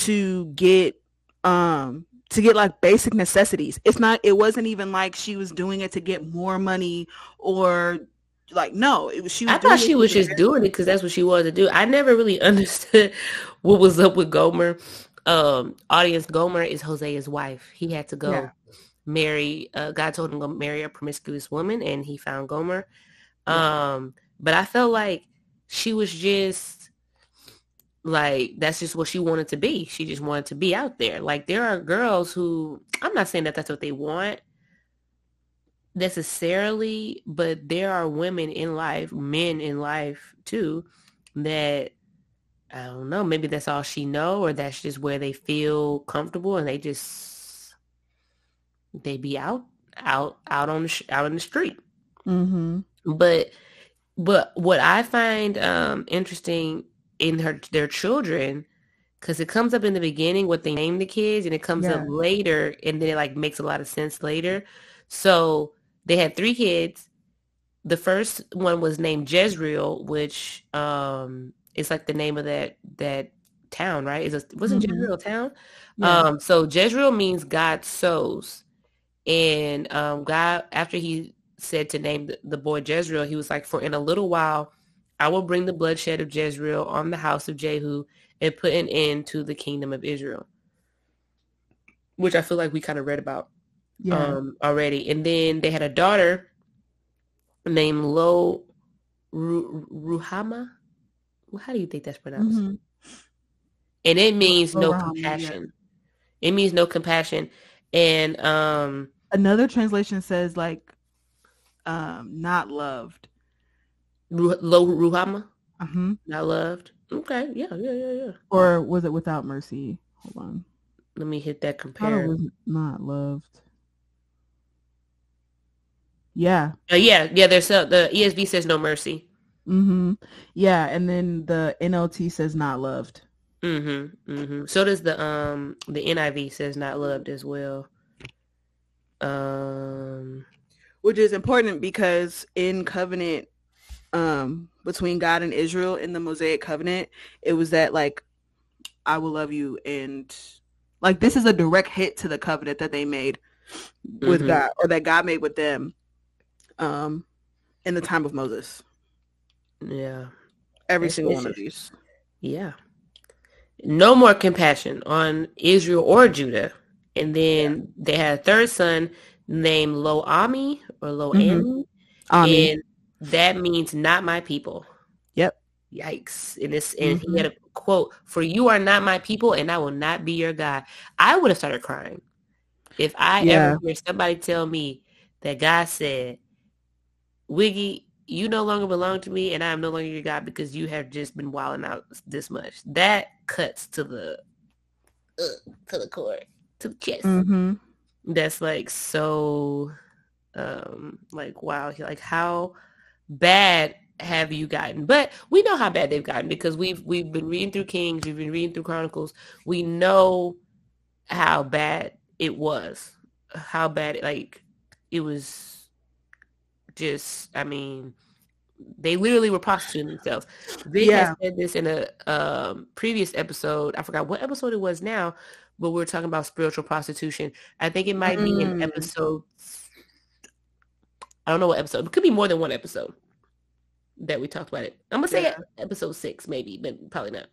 to get um to get like basic necessities. It's not it wasn't even like she was doing it to get more money or like no, it was she was I thought she was just doing it cuz that's what she wanted to do. I never really understood what was up with Gomer. Um audience Gomer is Hosea's wife. He had to go yeah. marry uh God told him to marry a promiscuous woman and he found Gomer. Um but I felt like she was just like that's just what she wanted to be. She just wanted to be out there. Like there are girls who I'm not saying that that's what they want necessarily, but there are women in life, men in life too, that I don't know, maybe that's all she know or that's just where they feel comfortable and they just they be out out out on the out in the street. Mm-hmm. But but what I find um interesting in her their children because it comes up in the beginning what they name the kids and it comes yeah. up later and then it like makes a lot of sense later so they had three kids the first one was named jezreel which um is like the name of that that town right is it wasn't mm-hmm. jezreel town yeah. um so jezreel means god sows and um god after he said to name the, the boy jezreel he was like for in a little while I will bring the bloodshed of Jezreel on the house of Jehu and put an end to the kingdom of Israel. Which I feel like we kind of read about yeah. um, already. And then they had a daughter named Lo Ru- Ruhama. How do you think that's pronounced? Mm-hmm. and it means no compassion. It means no compassion. And um another translation says like um not loved. Lo Ruhama? Uh-huh. Not loved. Okay, yeah, yeah, yeah, yeah. Or was it without mercy? Hold on. Let me hit that compare. Was not loved. Yeah. Uh, yeah, yeah. There's a, the ESV says no mercy. Mm-hmm. Yeah, and then the NLT says not loved. Mm-hmm. Mm-hmm. So does the um the NIV says not loved as well. Um, which is important because in covenant, um, between God and Israel in the Mosaic covenant, it was that like, I will love you and like this is a direct hit to the covenant that they made with mm-hmm. God or that God made with them, um, in the time of Moses. Yeah. Every That's single one of these. Yeah no more compassion on Israel or Judah. And then they had a third son named Lo Ami or Lo mm-hmm. Ami. And that means not my people. Yep. Yikes. And this and mm-hmm. he had a quote, For you are not my people and I will not be your God. I would have started crying. If I yeah. ever hear somebody tell me that God said, Wiggy, you no longer belong to me and I am no longer your God because you have just been wilding out this much. That cuts to the uh, to the core, to the chest. Mm-hmm. That's like so um like wow, like how bad have you gotten? But we know how bad they've gotten because we've we've been reading through Kings, we've been reading through Chronicles. We know how bad it was. How bad it, like it was just, I mean, they literally were prostituting themselves. Vic yeah. said this in a um, previous episode. I forgot what episode it was now, but we are talking about spiritual prostitution. I think it might mm. be in mm. episode. I don't know what episode. It could be more than one episode that we talked about it. I'm gonna say yeah. episode six, maybe, but probably not.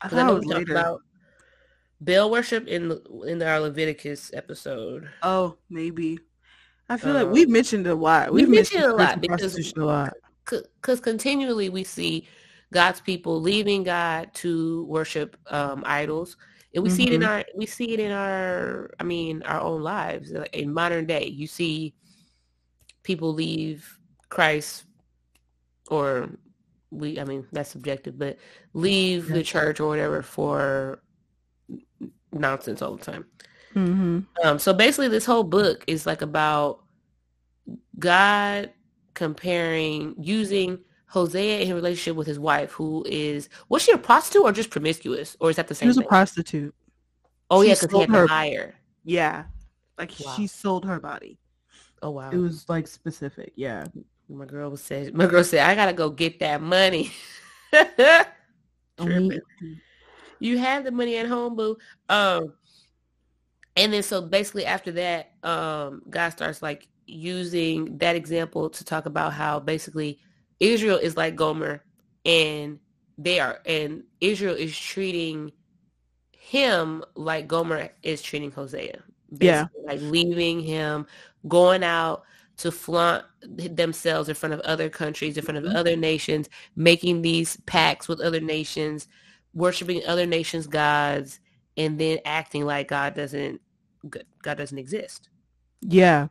I, I know we talked about Baal worship in in our Leviticus episode. Oh, maybe. I feel um, like we've mentioned a lot. We've, we've mentioned, mentioned a lot because a lot. Because continually we see God's people leaving God to worship um, idols, and we mm-hmm. see it in mm-hmm. our we see it in our I mean our own lives in modern day. You see people leave Christ, or we I mean that's subjective, but leave the church or whatever for nonsense all the time. Mm-hmm. Um, so basically, this whole book is like about God comparing using Hosea in his relationship with his wife, who is was she a prostitute or just promiscuous, or is that the same? She was thing? a prostitute. Oh she yeah, because he had her, to hire. Yeah, like wow. she sold her body. Oh wow, it was like specific. Yeah, my girl was said. My girl said, "I gotta go get that money." you have the money at home, boo. Um, and then so basically after that, um, God starts like using that example to talk about how basically Israel is like Gomer and they are and Israel is treating him like Gomer is treating Hosea. Yeah. Like leaving him, going out to flaunt themselves in front of other countries, in front of mm-hmm. other nations, making these pacts with other nations, worshiping other nations' gods, and then acting like God doesn't God doesn't exist. Yeah.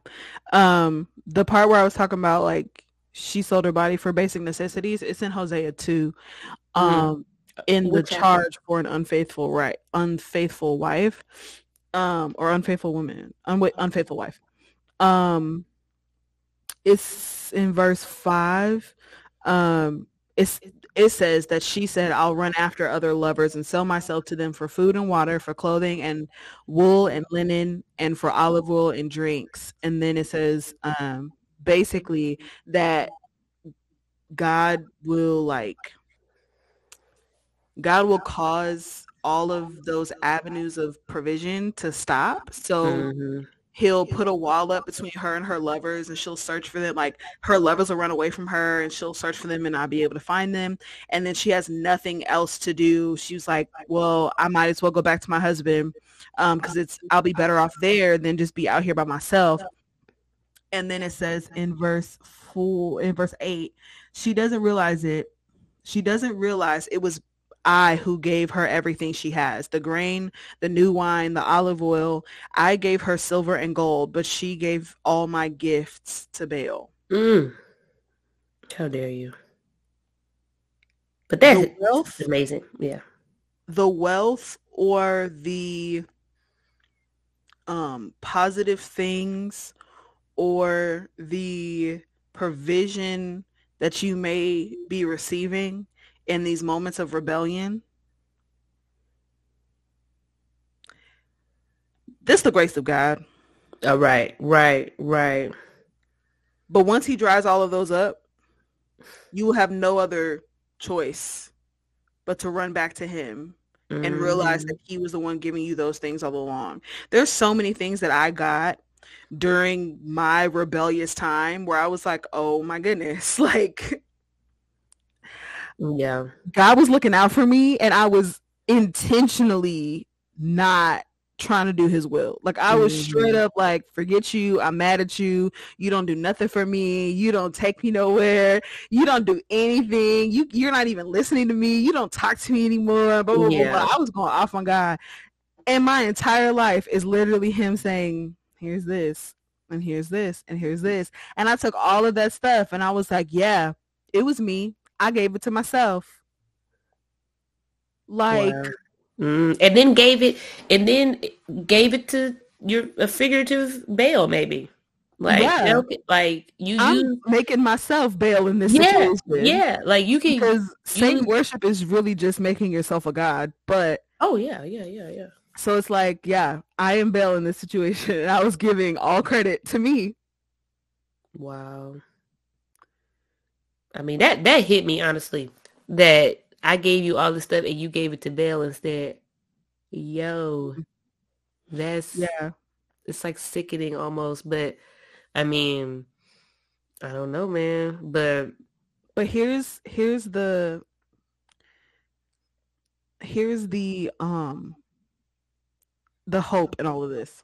Um the part where I was talking about like she sold her body for basic necessities, it's in Hosea 2. Mm-hmm. Um mm. in the charge for an unfaithful right unfaithful wife um or unfaithful woman un- unfaithful wife. Um it's in verse 5 um it's it says that she said, I'll run after other lovers and sell myself to them for food and water, for clothing and wool and linen, and for olive oil and drinks. And then it says um, basically that God will like, God will cause all of those avenues of provision to stop. So mm-hmm. he'll put a wall up between her and her lovers and she'll search for them like her lovers will run away from her and she'll search for them and not be able to find them. And then she has nothing else to do. She's like well i might as well go back to my husband because um, it's i'll be better off there than just be out here by myself. And then it says in verse four in verse eight she doesn't realize it. She doesn't realize it was I who gave her everything she has the grain, the new wine, the olive oil. I gave her silver and gold, but she gave all my gifts to Baal. Mm. How dare you? But that's wealth, amazing. Yeah. The wealth or the um, positive things or the provision that you may be receiving in these moments of rebellion. This the grace of God. All right, right, right, right. But once he dries all of those up, you will have no other choice but to run back to him mm-hmm. and realize that he was the one giving you those things all along. There's so many things that I got during my rebellious time where I was like, oh my goodness, like yeah. God was looking out for me and I was intentionally not trying to do his will. Like I was mm-hmm. straight up like, forget you. I'm mad at you. You don't do nothing for me. You don't take me nowhere. You don't do anything. You you're not even listening to me. You don't talk to me anymore. Blah, blah, yeah. blah. I was going off on God. And my entire life is literally him saying, here's this and here's this and here's this. And I took all of that stuff and I was like, yeah, it was me. I gave it to myself. Like wow. mm, and then gave it and then gave it to your a figurative Baal maybe. Like, yeah. like you, I'm you making myself Baal in this yeah, situation. Yeah, like you can because Satan worship is really just making yourself a god. But oh yeah, yeah, yeah, yeah. So it's like, yeah, I am Baal in this situation, and I was giving all credit to me. Wow. I mean that that hit me honestly. That I gave you all this stuff and you gave it to Baal instead. Yo, that's yeah. It's like sickening almost, but I mean, I don't know, man. But but here's here's the here's the um the hope in all of this.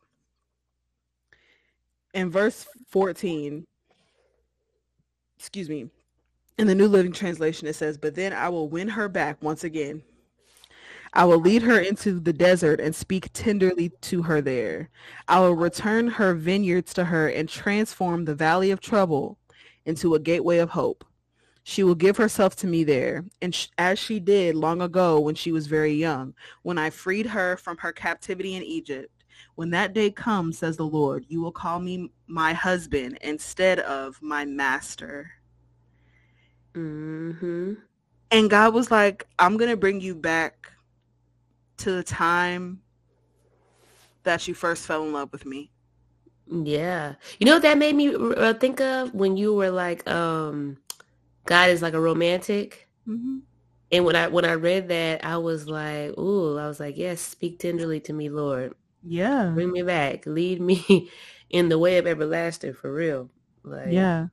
In verse 14, excuse me, in the New Living Translation, it says, But then I will win her back once again. I will lead her into the desert and speak tenderly to her there. I will return her vineyards to her and transform the valley of trouble into a gateway of hope. She will give herself to me there, and sh- as she did long ago when she was very young, when I freed her from her captivity in Egypt. When that day comes, says the Lord, you will call me my husband instead of my master. Mm-hmm. And God was like, I'm going to bring you back to the time that you first fell in love with me. Yeah. You know what that made me uh, think of when you were like, um, God is like a romantic. Mm-hmm. And when I when I read that, I was like, ooh, I was like, yes, speak tenderly to me, Lord. Yeah. Bring me back. Lead me in the way of everlasting for real. Like Yeah.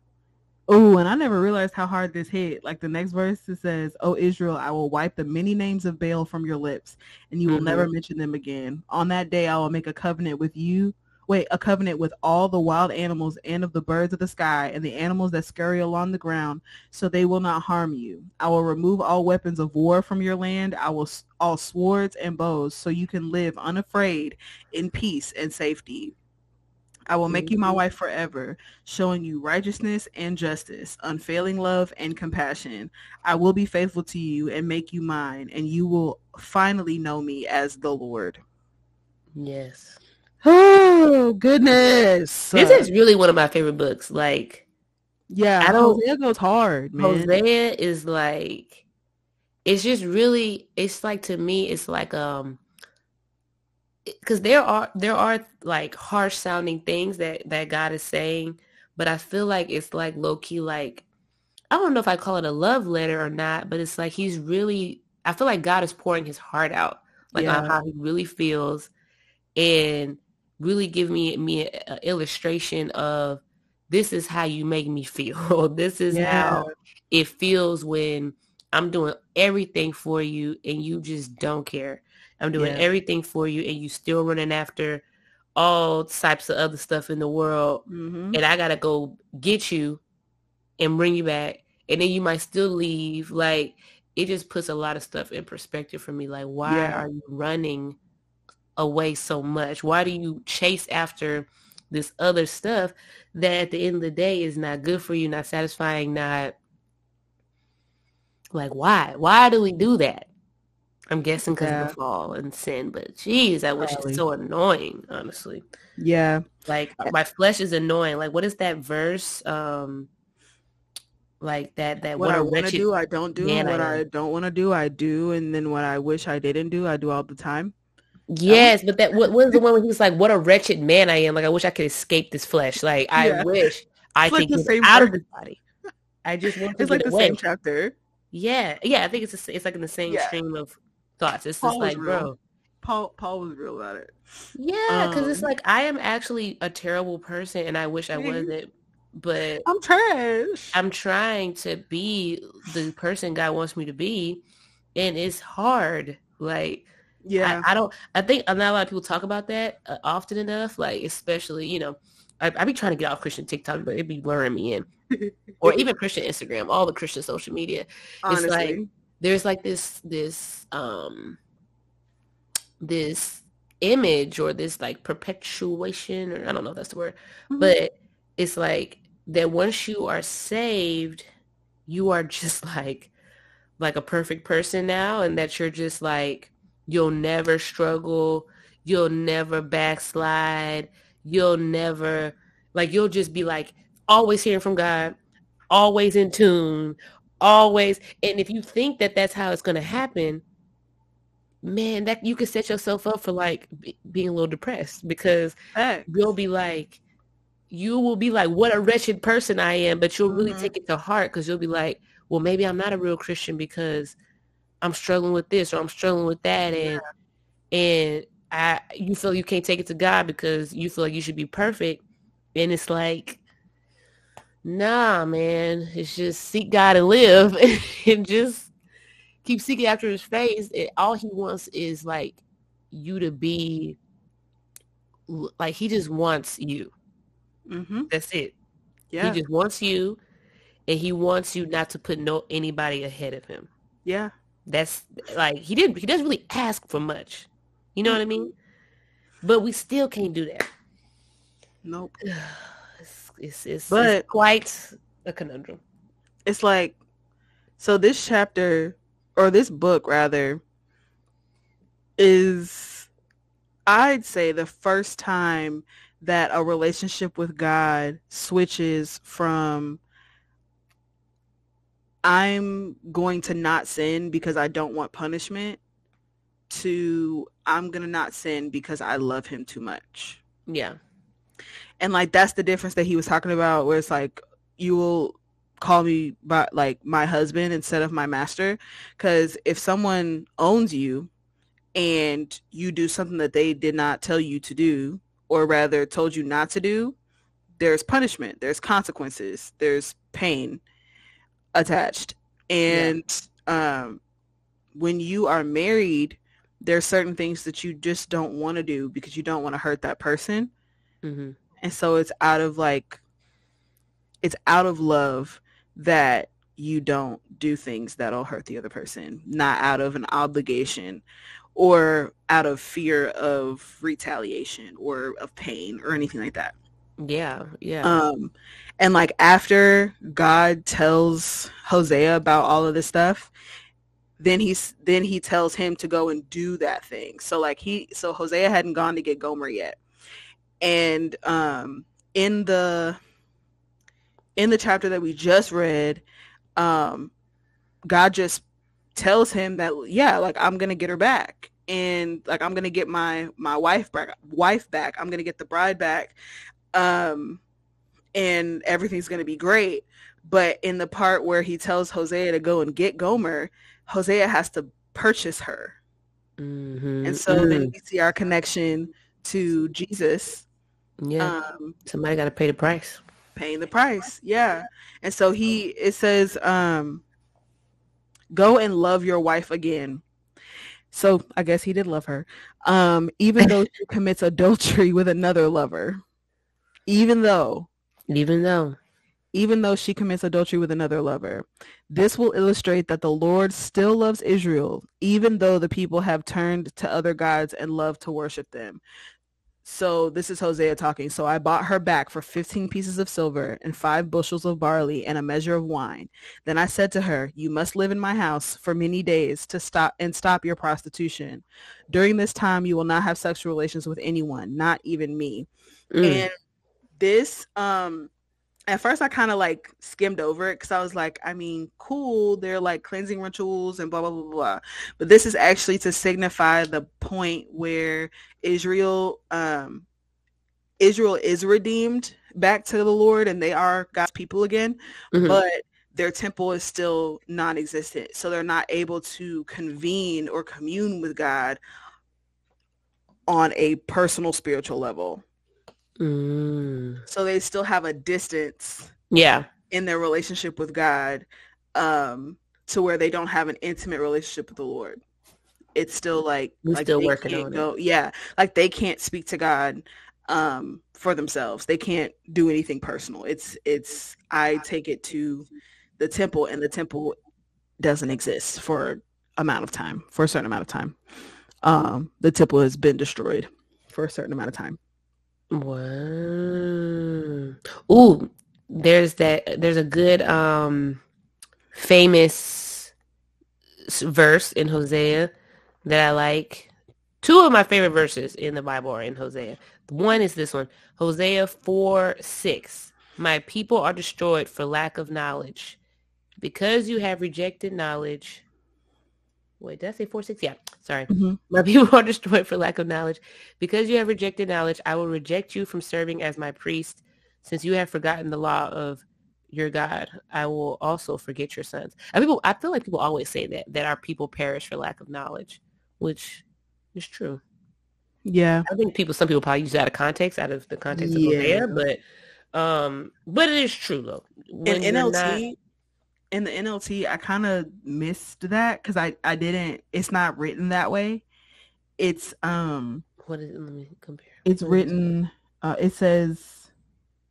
Oh, and I never realized how hard this hit. Like the next verse it says, "Oh Israel, I will wipe the many names of Baal from your lips, and you will mm-hmm. never mention them again. On that day I will make a covenant with you wait, a covenant with all the wild animals and of the birds of the sky and the animals that scurry along the ground, so they will not harm you. I will remove all weapons of war from your land. I will all swords and bows, so you can live unafraid in peace and safety. I will make you my mm-hmm. wife forever, showing you righteousness and justice, unfailing love and compassion. I will be faithful to you and make you mine, and you will finally know me as the Lord. Yes. Oh goodness! This is really one of my favorite books. Like, yeah, I don't. Hosea goes hard. Man. Hosea is like, it's just really. It's like to me, it's like um, because there are there are like harsh sounding things that that God is saying, but I feel like it's like low key like I don't know if I call it a love letter or not, but it's like he's really. I feel like God is pouring his heart out, like yeah. on how he really feels, and really give me me an illustration of this is how you make me feel. this is yeah. how it feels when I'm doing everything for you and you just don't care. I'm doing yeah. everything for you and you still running after all types of other stuff in the world mm-hmm. and I got to go get you and bring you back and then you might still leave like it just puts a lot of stuff in perspective for me. Like, why Yeah. are you running away so much? Why do you chase after this other stuff that at the end of the day is not good for you, not satisfying, not like why? Why do we do that? I'm guessing because Yeah. of the fall and sin, but geez, that was just so annoying, honestly. Yeah. Like my flesh is annoying. Like what is that verse? Um like that that What I a want to do, I don't do. man what I am. don't want to do, I do. And then what I wish I didn't do, I do all the time. Yes, but that what was the one where he was like, "What a wretched man I am! Like I wish I could escape this flesh. Like I Yeah. wish I It's like could the get out of this body. I just want to It's like the away." same chapter. Yeah, yeah. I think it's the, it's like in the same Yeah. stream of thoughts. It's Paul just like, real. bro, Paul Paul was real about it. yeah, because it's Um, like I am actually a terrible person, and I wish I Mhm. wasn't. But I'm trash. I'm trying to be the person God wants me to be, and it's hard. Like yeah. I, I don't. I think not a lot of people talk about that uh, often enough. Like especially, you know, I, I be trying to get off Christian TikTok, but it be luring me in, or even Christian Instagram, all the Christian social media. honestly. like- There's like this this um this image or this like perpetuation, or I don't know if that's the word, Mhm. but it's like that once you are saved, you are just like like a perfect person now, and that you're just like you'll never struggle, you'll never backslide, you'll never like you'll just be like always hearing from God, always in tune, always. And if you think that that's how it's going to happen, man, that you could set yourself up for like be, being a little depressed because Facts. you'll be like, you will be like, what a wretched person I am, but you'll really Mhm. take it to heart because you'll be like, well, maybe I'm not a real Christian because I'm struggling with this or I'm struggling with that, and and I you feel you can't take it to God because you feel like you should be perfect, and it's like, nah, man, it's just seek God and live, and just keep seeking after His face. And all He wants is like you to be like He just wants you. Mm-hmm. That's it. Yeah. He just wants you, and He wants you not to put no anybody ahead of Him. yeah. That's like he didn't he doesn't really ask for much. You know what I mean? But we still can't do that. Nope. It's it's, But- it's quite a conundrum. It's like so this chapter or this book rather is I'd say the first time that a relationship with God switches from I'm going to not sin because I don't want punishment to I'm going to not sin because I love him too much. Yeah. And like that's the difference that he was talking about where it's like you will call me by like my husband instead of my master cuz if someone owns you and you do something that they did not tell you to do or rather told you not to do, there's punishment, there's consequences, there's pain attached. And um when you are married, there's certain things that you just don't want to do because you don't want to hurt that person hmm and so it's out of like it's out of love that you don't do things that'll hurt the other person not out of an obligation or out of fear of retaliation or of pain or anything like that Yeah. Yeah. um and like after god tells hosea about all of this stuff then he's then he tells him to go and do that thing so like he so hosea hadn't gone to get gomer yet and um in the in the chapter that we just read um god just tells him that yeah like i'm gonna get her back. And like i'm gonna get my my wife back wife back. I'm gonna get the bride back. Um and everything's gonna be great. But in the part where he tells hosea to go and get gomer hosea has to purchase her. Hmm and so then we see our connection to jesus yeah. um Somebody got to pay the price. paying the price yeah and so he it says um go and love your wife again so i guess he did love her um even though she commits adultery with another lover even though Even though. even though she commits adultery with another lover. This will illustrate that the Lord still loves Israel, even though the people have turned to other gods and love to worship them. So this is Hosea talking. So I bought her back for 15 pieces of silver and five bushels of barley and a measure of wine. Then I said to her, you must live in my house for many days to stop and stop your prostitution. During this time, you will not have sexual relations with anyone, not even me. Mm. And this, um, at first I kind of like skimmed over it because I was like, I mean, cool. They're like cleansing rituals and blah, blah, blah, blah. But this is actually to signify the point where Israel, um, Israel is redeemed back to the Lord and they are God's people again. Mm-hmm. But their temple is still non-existent. So they're not able to convene or commune with God on a personal spiritual level. Mm. So they still have a distance. Yeah. In their relationship with God, um, to where they don't have an intimate relationship with the Lord. It's still like we're like still working on go, it. Yeah, like they can't speak to God um, for themselves. They can't do anything personal. It's it's I take it to the temple, and the temple doesn't exist for amount of time for a certain amount of time. Um, the temple has been destroyed for a certain amount of time. Wow. Ooh, there's that there's a good um famous verse in Hosea that I like. Two of my favorite verses in the Bible are in Hosea. One is this one, Hosea 4, 6. My people are destroyed for lack of knowledge. Because you have rejected knowledge, Wait, did I say four six? Yeah, sorry. Mm-hmm. My people are destroyed for lack of knowledge. Because you have rejected knowledge, I will reject you from serving as my priest. Since you have forgotten the law of your God, I will also forget your sons. And people, I feel like people always say that that our people perish for lack of knowledge, which is true. Yeah, I think people, some people probably use that out of context, out of the context yeah. of Hosea, but um, but it is true though. When In NLT, not, in the NLT, I kind of missed that because I I didn't. It's not written that way. It's um. What is it? Let me compare. It's what written. Uh, it says,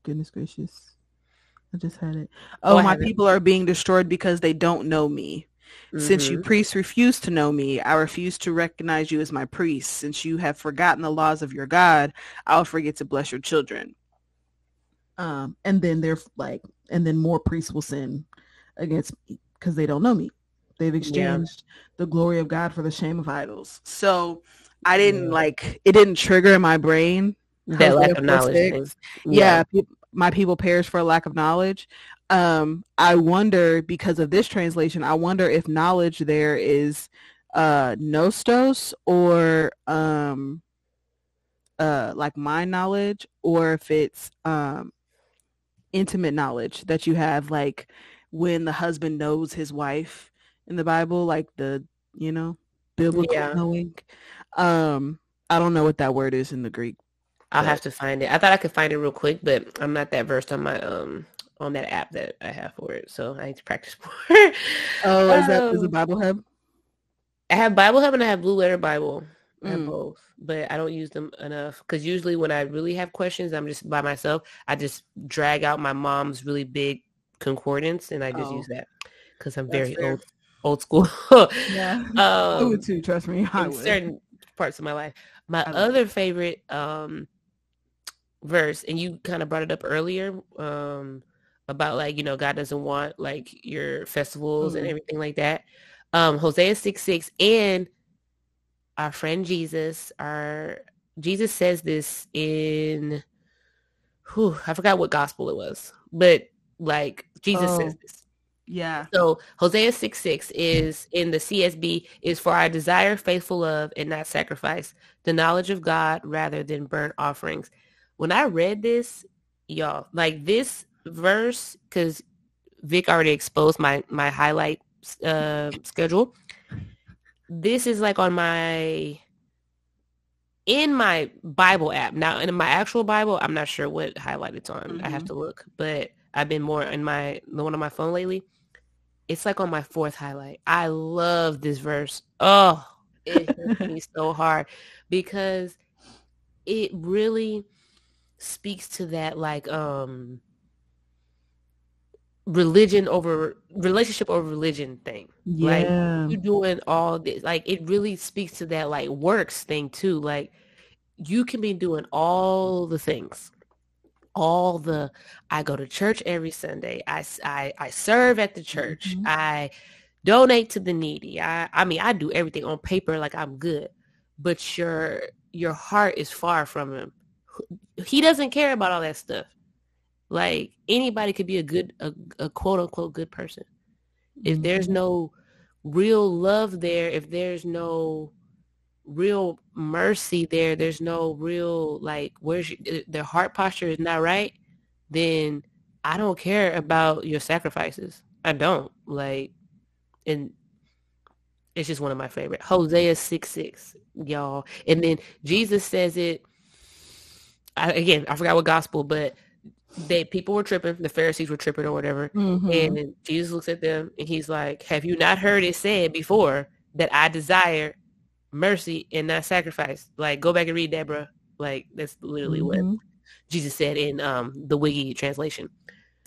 "Goodness gracious." I just had it. Oh, oh my people are being destroyed because they don't know me. Mm-hmm. Since you mm-hmm. priests refuse to know me, I refuse to recognize you as my priest. Since you have forgotten the laws of your God, I'll forget to bless your children. Um, and then they're like, and then more priests will sin against me because they don't know me. They've exchanged yeah. the glory of God for the shame of idols. So I didn't yeah. like it didn't trigger in my brain that lack of knowledge. yeah, yeah pe- my people perish for a lack of knowledge. Um, I wonder because of this translation, I wonder if knowledge there is uh nostos or um uh like mind knowledge or if it's um intimate knowledge that you have like when the husband knows his wife in the Bible, like the, you know, biblical yeah. knowing. Um, I don't know what that word is in the Greek. I'll but. have to find it. I thought I could find it real quick, but I'm not that versed on my um on that app that I have for it, so I need to practice more. oh, is that is it um, Bible Hub? I have Bible Hub and I have Blue Letter Bible. I have mm. both, but I don't use them enough because usually when I really have questions, I'm just by myself. I just drag out my mom's really big concordance, and I just oh, use that because I'm very fair. old old school. yeah, um, I would too. Trust me, I in would. certain parts of my life. My other favorite um, verse, and you kind of brought it up earlier um, about like you know God doesn't want like your festivals mm-hmm. and everything like that. Um, Hosea six six and our friend Jesus, our Jesus says this in, whew, I forgot what gospel it was, but like Jesus oh, says this. Yeah. So Hosea 6 6 is in the CSB is for I desire faithful love and not sacrifice, the knowledge of God rather than burnt offerings. When I read this, y'all, like this verse, because Vic already exposed my my highlight uh, schedule. This is like on my in my Bible app. Now in my actual Bible, I'm not sure what highlight it's on. Mm-hmm. I have mm-hmm. to look, but I've been more in my the one on my phone lately. It's like on my fourth highlight. I love this verse. Oh, it hits me so hard because it really speaks to that like um religion over relationship over religion thing. Like Yeah. you doing all this like it really speaks to that like works thing too. Like you can be doing all the things. All the I go to church every Sunday. i i, I serve at the church. Mhm. I donate to the needy. I I mean I do everything on paper like I'm good. But your your heart is far from him. He doesn't care about all that stuff. Like anybody could be a good, a, a quote unquote good person. If there's Mhm. no real love there, if there's no real mercy there, there's no real like where's your, their heart posture is not right, then I don't care about your sacrifices. I don't like, and it's just one of my favorite. Hosea six six, y'all, and then Jesus says it. I, again, I forgot what gospel, but they people were tripping. The Pharisees were tripping or whatever. Mhm. And then Jesus looks at them and he's like, have you not heard it said before that I desire mercy and not sacrifice? Like, go back and read that, bro. Like, that's literally what Mhm. Jesus said in um the Wiggy translation.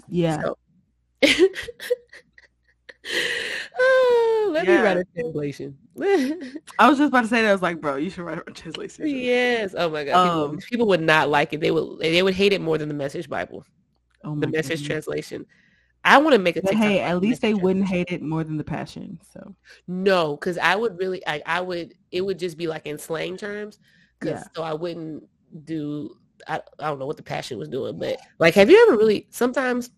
Yeah. So, Oh, let me write a translation. I was just about to say that. I was like, bro, you should write a translation. yes. Oh my God. People, Um, people would not like it. They would they would hate it more than the Message Bible, Oh the Message goodness. translation. I want to make a TikTok hey, at least they wouldn't hate it more than the passion. So No, because I would really, I, I would, it would just be like in slang terms. Cause Yeah. so I wouldn't do, I, I don't know what the passion was doing, but like, have you ever really, sometimes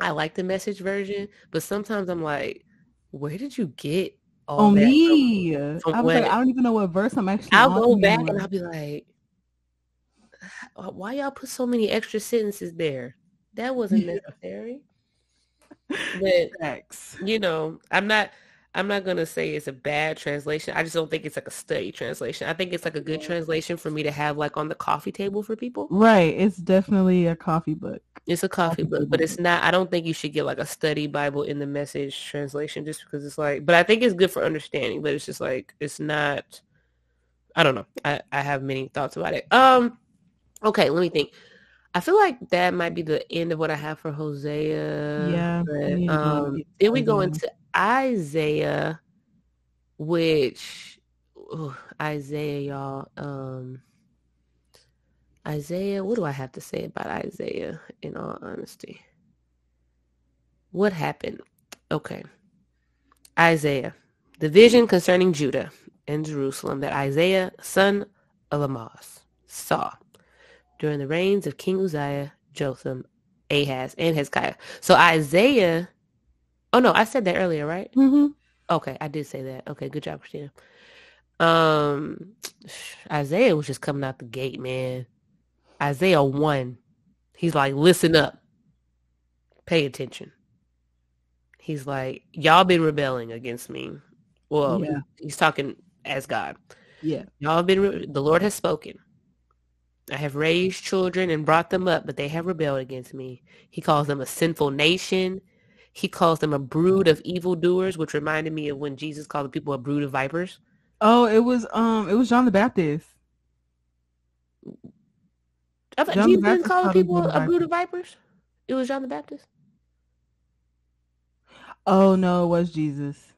I like the message version, but sometimes I'm like, where did you get all on that from? me, from I was like, I don't even know what verse I'm actually. I'll go back and I'll be like, "Uh, why y'all put so many extra sentences there? That wasn't Yeah. necessary. But Facts. you know, I'm not I'm not gonna say it's a bad translation. I just don't think it's like a study translation. I think it's like a good translation for me to have like on the coffee table for people. Right. It's definitely a coffee book. It's a coffee Coffee book, but it's not I don't think you should get like a study Bible in the message translation just because it's like but I think it's good for understanding, but it's just like it's not I don't know. I, I have many thoughts about it. Um okay, let me think. I feel like that might be the end of what I have for Hosea. Yeah, But um then we go into Isaiah, which Isaiah, y'all. Um Isaiah, what do I have to say about Isaiah in all honesty? What happened? Okay. Isaiah, the vision concerning Judah and Jerusalem that Isaiah, son of Amoz, saw during the reigns of King Uzziah, Jotham, Ahaz, and Hezekiah. So Isaiah, oh no, I said that earlier, right? Mm-hmm. Okay, I did say that. Okay, good job, Christina. Um, Isaiah was just coming out the gate, man. Isaiah one, he's like, listen up, pay attention. He's like, y'all been rebelling against me. Well, Yeah. he's talking as God. Yeah. Y'all been, re- the Lord has spoken. I have raised children and brought them up, but they have rebelled against me. He calls them a sinful nation. He calls them a brood of evildoers, which reminded me of when Jesus called the people a brood of vipers. Oh, it was um, it was John the Baptist. I thought John Jesus didn't call people brood a brood of vipers. It was John the Baptist. Oh no, it was Jesus.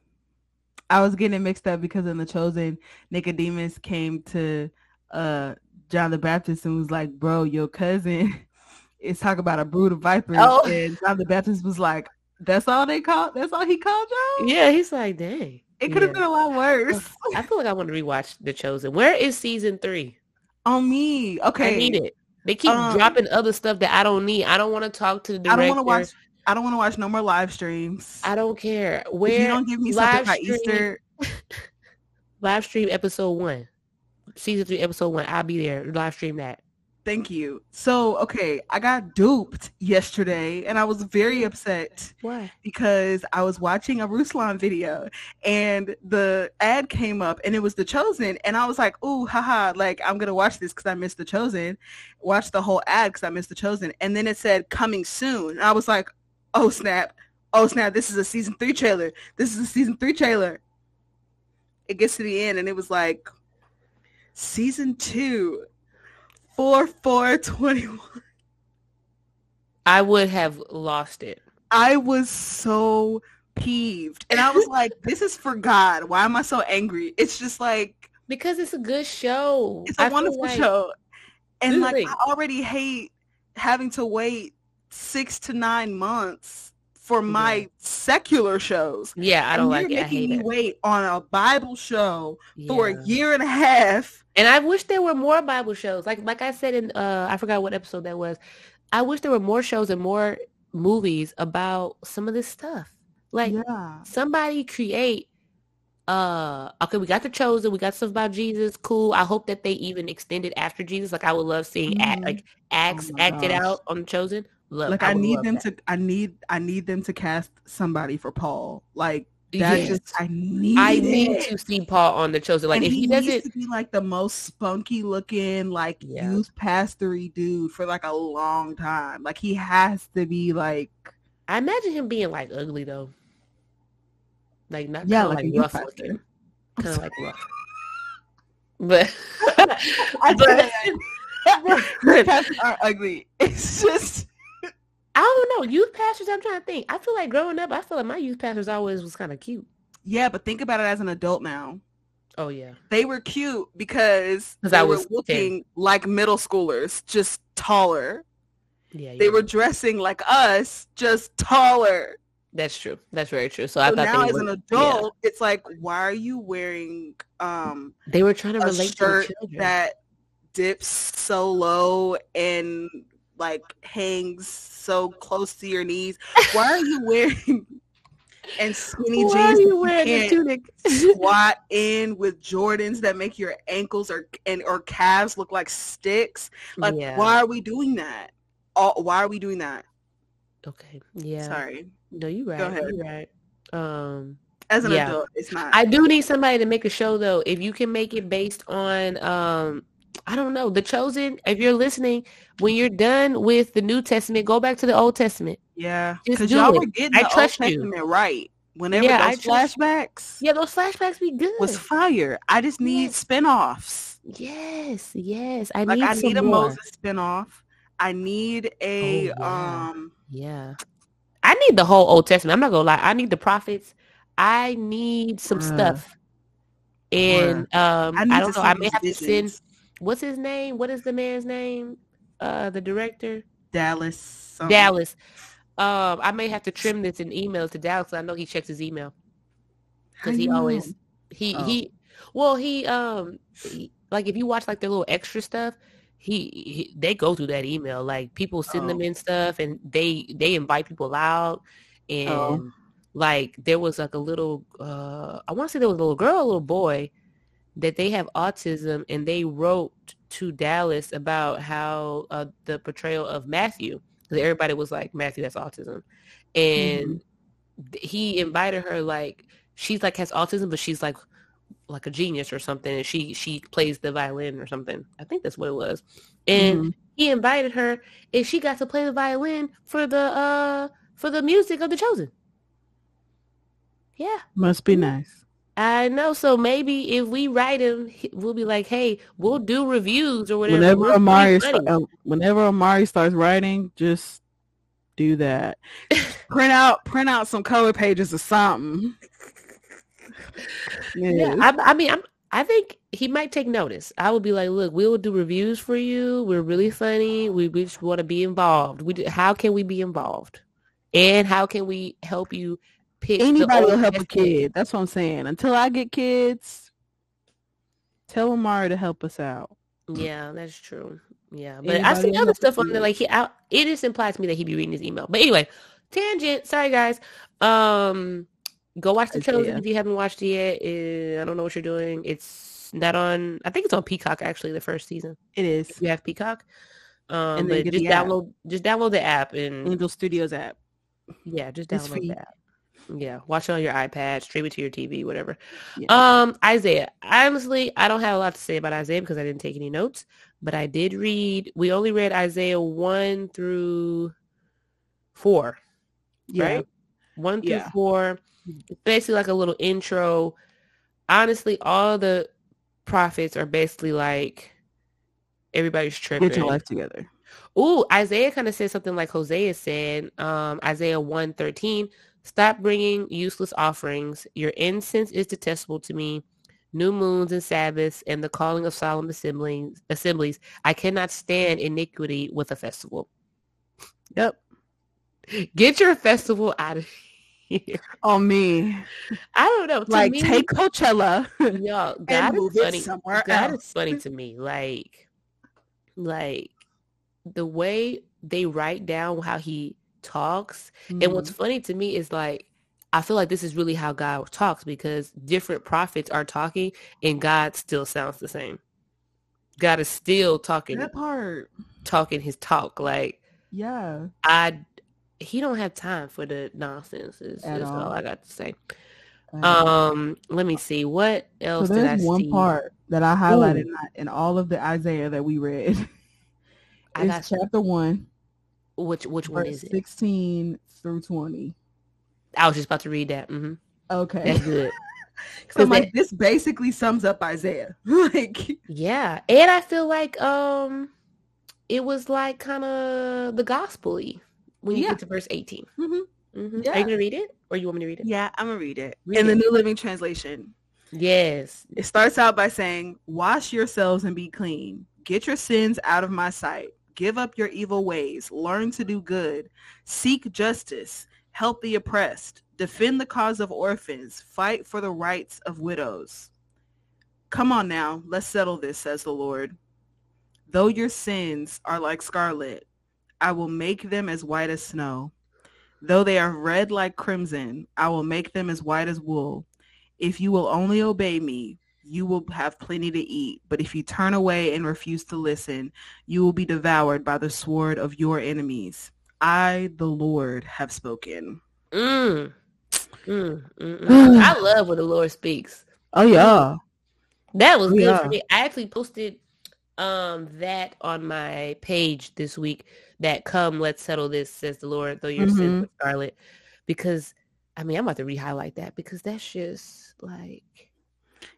I was getting it mixed up because in the chosen, Nicodemus came to uh John the Baptist and was like, "Bro, your cousin is talking about a brood of vipers," Oh. and John the Baptist was like, "That's all they called. That's all he called y'all." Yeah, he's like, dang. It could have Yeah. been a lot worse. I feel like I want to rewatch The Chosen. Where is season three? On me, okay. I need it. They keep Um, dropping other stuff that I don't need. I don't want to talk to the director. I don't want to watch. I don't want to watch no more live streams. I don't care. if Where you don't give me something live by stream- Easter, live stream episode one, season three, episode one. I'll be there. Live stream that. thank you. So, okay, I got duped yesterday, and I was very upset. Why? because I was watching a Ruslan video and the ad came up and it was The Chosen and I was like, ooh, haha, like I'm gonna watch this because I missed The Chosen. Watch the whole ad because I missed The Chosen. And then it said coming soon. And I was like, oh snap, oh snap, this is a season three trailer. This is a season three trailer. It gets to the end and it was like season two, four four twenty one. I would have lost it. I was so peeved. And I was like, this is for God. Why am I so angry? It's just like because it's a good show. It's a I wonderful like, show. And like I already hate having to wait six to nine months for my yeah. secular shows. Yeah, I don't like it. I hate me it. wait on a Bible show yeah. for a year and a half. And I wish there were more Bible shows. Like like I said in uh I forgot what episode that was. I wish there were more shows and more movies about some of this stuff. Like yeah. somebody create uh okay we got the chosen we got stuff about jesus cool i hope that they even extended after jesus like i would love seeing mm-hmm. act, like acts oh acted gosh. out on the chosen Love, like I, I need them that. to I need I need them to cast somebody for Paul. Like that yes. just I need I need to see Paul on the chosen. Like and if he, he doesn't to be like the most spunky looking, like yeah. youth pastory dude for like a long time. Like he has to be like I imagine him being like ugly though. Like not yeah, like, like rough looking. Kind of like rough. But I but pastors are ugly. It's just I don't know. Youth pastors, I'm trying to think. I feel like growing up, I feel like my youth pastors always was kind of cute. Yeah, but think about it as an adult now. Oh yeah. They were cute because they I was were looking 10. like middle schoolers, just taller. Yeah, They were dressing like us, just taller. That's true. That's very true. So, so I thought now as were, an adult, yeah. it's like, why are you wearing um they were trying to relate to that dips so low and like hangs so close to your knees. Why are you wearing and skinny Why jeans? Are you wearing a tunic? squat in with Jordans that make your ankles or and or calves look like sticks. Like, yeah. why are we doing that? All, why are we doing that? Okay. Yeah. Sorry. No, you right. Go ahead. You right. Um as an yeah. adult, it's not. I do need somebody to make a show though. If you can make it based on um I don't know. The chosen, if you're listening, when you're done with the New Testament, go back to the Old Testament. Yeah. Because y'all it. were getting I the trust Old Testament you. right. Whenever yeah, those flashbacks. Yeah, those flashbacks be good. Was fire. I just need yes. spin-offs. Yes, yes. I like need I need a more. Moses spin-off. I need a oh, yeah. um Yeah. I need the whole Old Testament. I'm not gonna lie. I need the prophets. I need some uh, stuff. And um I, I don't know. I may have visions. to send what's his name? What is the man's name? Uh, the director. Dallas. Something. Dallas. Um, I may have to trim this in email to Dallas. I know he checks his email because he always he oh. he. Well, he um he, like if you watch like the little extra stuff, he, he, they go through that email. Like people send oh. them in stuff, and they they invite people out, and oh. like there was like a little uh I want to say there was a little girl, a little boy that they have autism and they wrote to Dallas about how uh, the portrayal of Matthew, because everybody was like, Matthew, that's autism. And mm-hmm. he invited her like, she's like has autism, but she's like, like a genius or something. And she, she plays the violin or something. I think that's what it was. And mm-hmm. he invited her and she got to play the violin for the, uh, for the music of The Chosen. Yeah. Must be nice. I know. So maybe if we write him, we'll be like, "Hey, we'll do reviews or whatever." Whenever Amari, start, uh, whenever Amari starts writing, just do that. print out, print out some color pages or something. Yeah, I, I mean, I'm, I think he might take notice. I would be like, "Look, we will do reviews for you. We're really funny. We, we just want to be involved. We, how can we be involved, and how can we help you?" Pick anybody will help a kid. That's what I'm saying. Until I get kids, tell Amari to help us out. Yeah, that's true. Yeah, but anybody I see other stuff on there. Like he, I, it just implies to me that he be reading his email. But anyway, tangent. Sorry guys. Um, go watch the Chosen yeah. if you haven't watched it yet. Uh, I don't know what you're doing. It's not on. I think it's on Peacock actually. The first season. It is. If you have Peacock. Um, and but just download, app. just download the app and Angel Studios app. Yeah, just download the app. Yeah, watch it on your iPad, stream it to your TV, whatever. Yeah. Um, Isaiah. Honestly, I don't have a lot to say about Isaiah because I didn't take any notes, but I did read. We only read Isaiah one through four, yeah. right? One through yeah. four. basically like a little intro. Honestly, all the prophets are basically like everybody's tripping. Get your life together. Ooh, Isaiah kind of said something like Hosea said, um, Isaiah 113, stop bringing useless offerings. Your incense is detestable to me. New moons and Sabbaths and the calling of solemn assemblies, assemblies. I cannot stand iniquity with a festival. Yep. Get your festival out of here. On me. I don't know. To Like me, take Coachella. y'all, God is funny. somewhere God else. is funny to me. Like, like the way they write down how he talks. And what's Mm-hmm. funny to me is like, I feel like this is really how God talks because different prophets are talking and God still sounds the same. God is still talking, that part. talking his talk. Like Yeah. I, he don't have time for the nonsense. Is, all all. I got to say. Um, let me see what so else did I there's one see. part that I highlighted Ooh. in- all of the Isaiah that we read. I got you. chapter one, Which which one verse is it? 16 through 20. I was just about to read that. hmm Okay. That's good. So I'm 'Cause like, this basically sums up Isaiah. like, Yeah, and I feel like um, it was like kind of the gospel-y when you Yeah. get to verse 18. mhm. hmm Are you gonna read it, or you want me to read it? yeah, I'm gonna read it Read in the. New Living Translation. Yes. It starts out by saying, "Wash yourselves and be clean. Get your sins out of my sight. Give up your evil ways. Learn to do good. Seek justice. Help the oppressed. Defend the cause of orphans. Fight for the rights of widows." Come on now, let's settle this, says the Lord. Though your sins are like scarlet, I will make them as white as snow. Though they are red like crimson, I will make them as white as wool. If you will only obey me, you will have plenty to eat. But if you turn away and refuse to listen, you will be devoured by the sword of your enemies. I, the Lord, have spoken. Mm. Mm, mm, mm. I love when the Lord speaks. Oh yeah. That was good Yeah. for me. I actually posted um that on my page this week. That come, let's settle this, says the Lord, though your sins Mhm. are scarlet. Because I mean, I'm about to re-highlight that because that's just like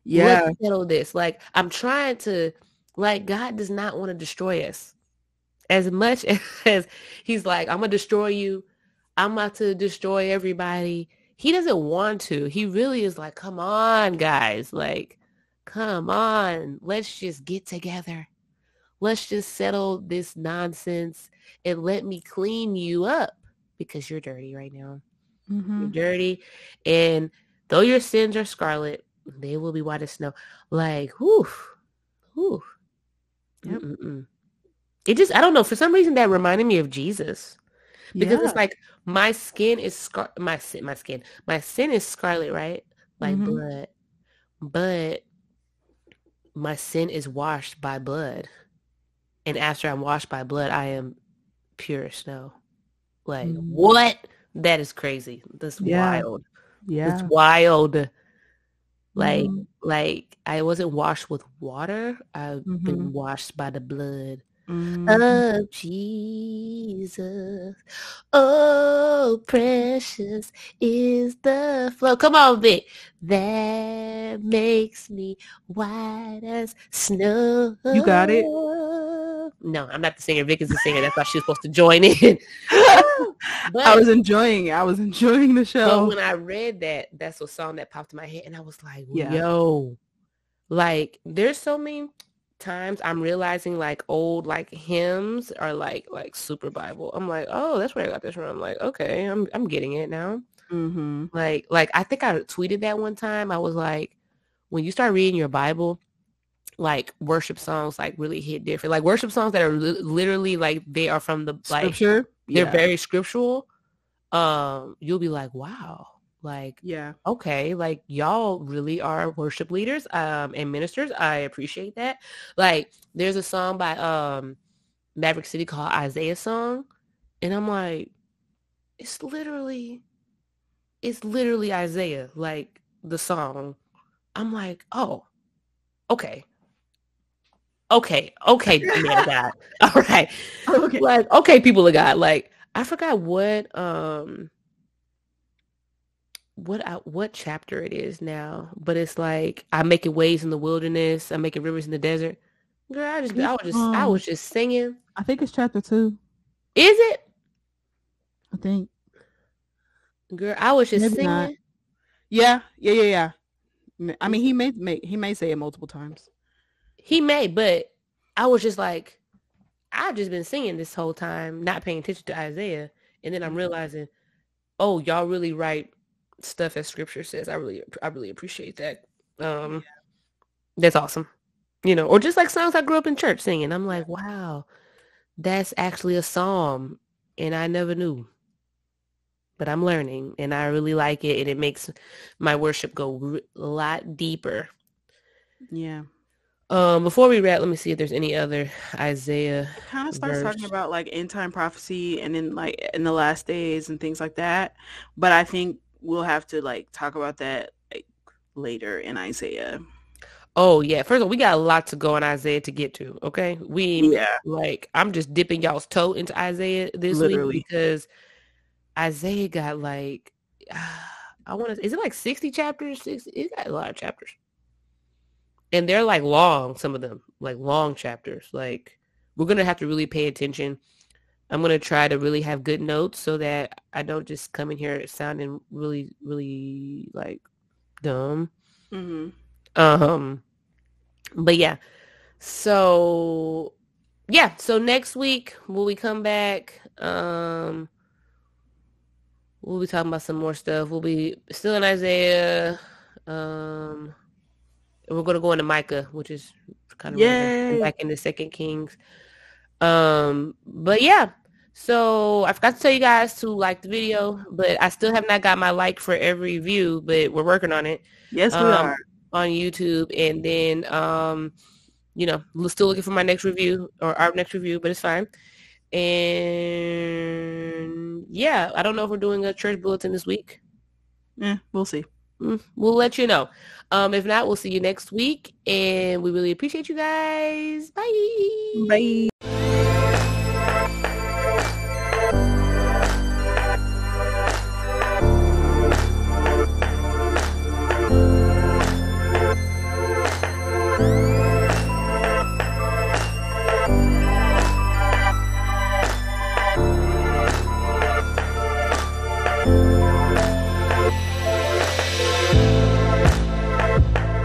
Yeah. let's settle this. Like I'm trying to like God does not want to destroy us. As much as he's like, I'm gonna destroy you, I'm about to destroy everybody. He doesn't want to. He really is like, come on, guys. Like, come on. Let's just get together. Let's just settle this nonsense and let me clean you up because you're dirty right now. You're Mhm. dirty. And though your sins are scarlet, they will be white as snow. Like, whew, whew. Yep. It just, I don't know. For some reason, that reminded me of Jesus because Yeah. it's like my skin is scar, my sin, my skin, my sin is scarlet, right? Like Mhm. blood, but my sin is washed by blood, and after I'm washed by blood, I am pure as snow. Like Mhm. what? That is crazy. That's Yeah. wild. yeah. It's wild. Like, Mhm. like I wasn't washed with water. I've been Mhm. washed by the blood Mhm. of Jesus. Oh, precious is the flow. Come on, Vic. That makes me white as snow. You got it. No, I'm not the singer. Vic is the singer. That's why she was supposed to join in. but, I was enjoying it. I was enjoying the but show. when I read that, that's a song that popped in my head, and I was like, Yeah. "Yo, like, there's so many times I'm realizing like old like hymns are like like super Bible. I'm like, oh, that's where I got this from. I'm like, okay, I'm I'm getting it now. mm-hmm. Like like I think I tweeted that one time. I was like, when you start reading your Bible, like worship songs like really hit different. Like worship songs that are li- literally like they are from the like Scripture. they're yeah. very scriptural. Um, you'll be like, wow, like yeah. okay, like y'all really are worship leaders um and ministers. I appreciate that. Like there's a song by um Maverick City called Isaiah Song. And I'm like, it's literally it's literally Isaiah, like the song. I'm like, oh, okay. Okay, okay, man of God. All right Okay. like okay people of god like i forgot what um what I, what chapter it is now but it's like i'm making ways in the wilderness i'm making rivers in the desert Girl, I just I was just um, I was just singing. I think it's chapter two. Is it? I think. Girl, I was just Maybe singing. Not. Yeah, yeah, yeah, yeah. I mean, he may, may he may say it multiple times. He may, but I was just like, I've just been singing this whole time, not paying attention to Isaiah, and then I'm mm-hmm. realizing, oh, y'all really write stuff as Scripture says. I really, I really appreciate that. Um, yeah. that's awesome. You know, or just like songs I grew up in church singing. I'm like, wow, that's actually a psalm, and I never knew. But I'm learning, and I really like it, and it makes my worship go a lot deeper. Yeah. Um, before we wrap, let me see if there's any other Isaiah. kind of starts verse. talking about like end time prophecy and then like in the last days and things like that. But I think we'll have to like talk about that like later in Isaiah. Oh yeah. First of all, we got a lot to go in Isaiah to get to. Okay. We yeah. like I'm just dipping y'all's toe into Isaiah this Literally. week because Isaiah got like I want to is it like 60 chapters? 60, it got a lot of chapters and they're like long some of them like long chapters like we're gonna have to really pay attention. I'm gonna try to really have good notes so that i don't just come in here sounding really really like dumb. Mm-hmm. um but yeah. So yeah so next week will we come back um we'll be talking about some more stuff. We'll be still in isaiah um we're going to go into Micah, which is kind of yeah back into Second Kings. Um, but yeah. So I forgot to tell you guys to like the video, but I still have not got my like for every view, but we're working on it. Yes, we um, are on YouTube, and then um, you know, still looking for my next review or our next review, but it's fine. And yeah, I don't know if we're doing a church bulletin this week. Yeah, we'll see. Mm, we'll let you know. Um, if not, we'll see you next week. And we really appreciate you guys. Bye. Bye.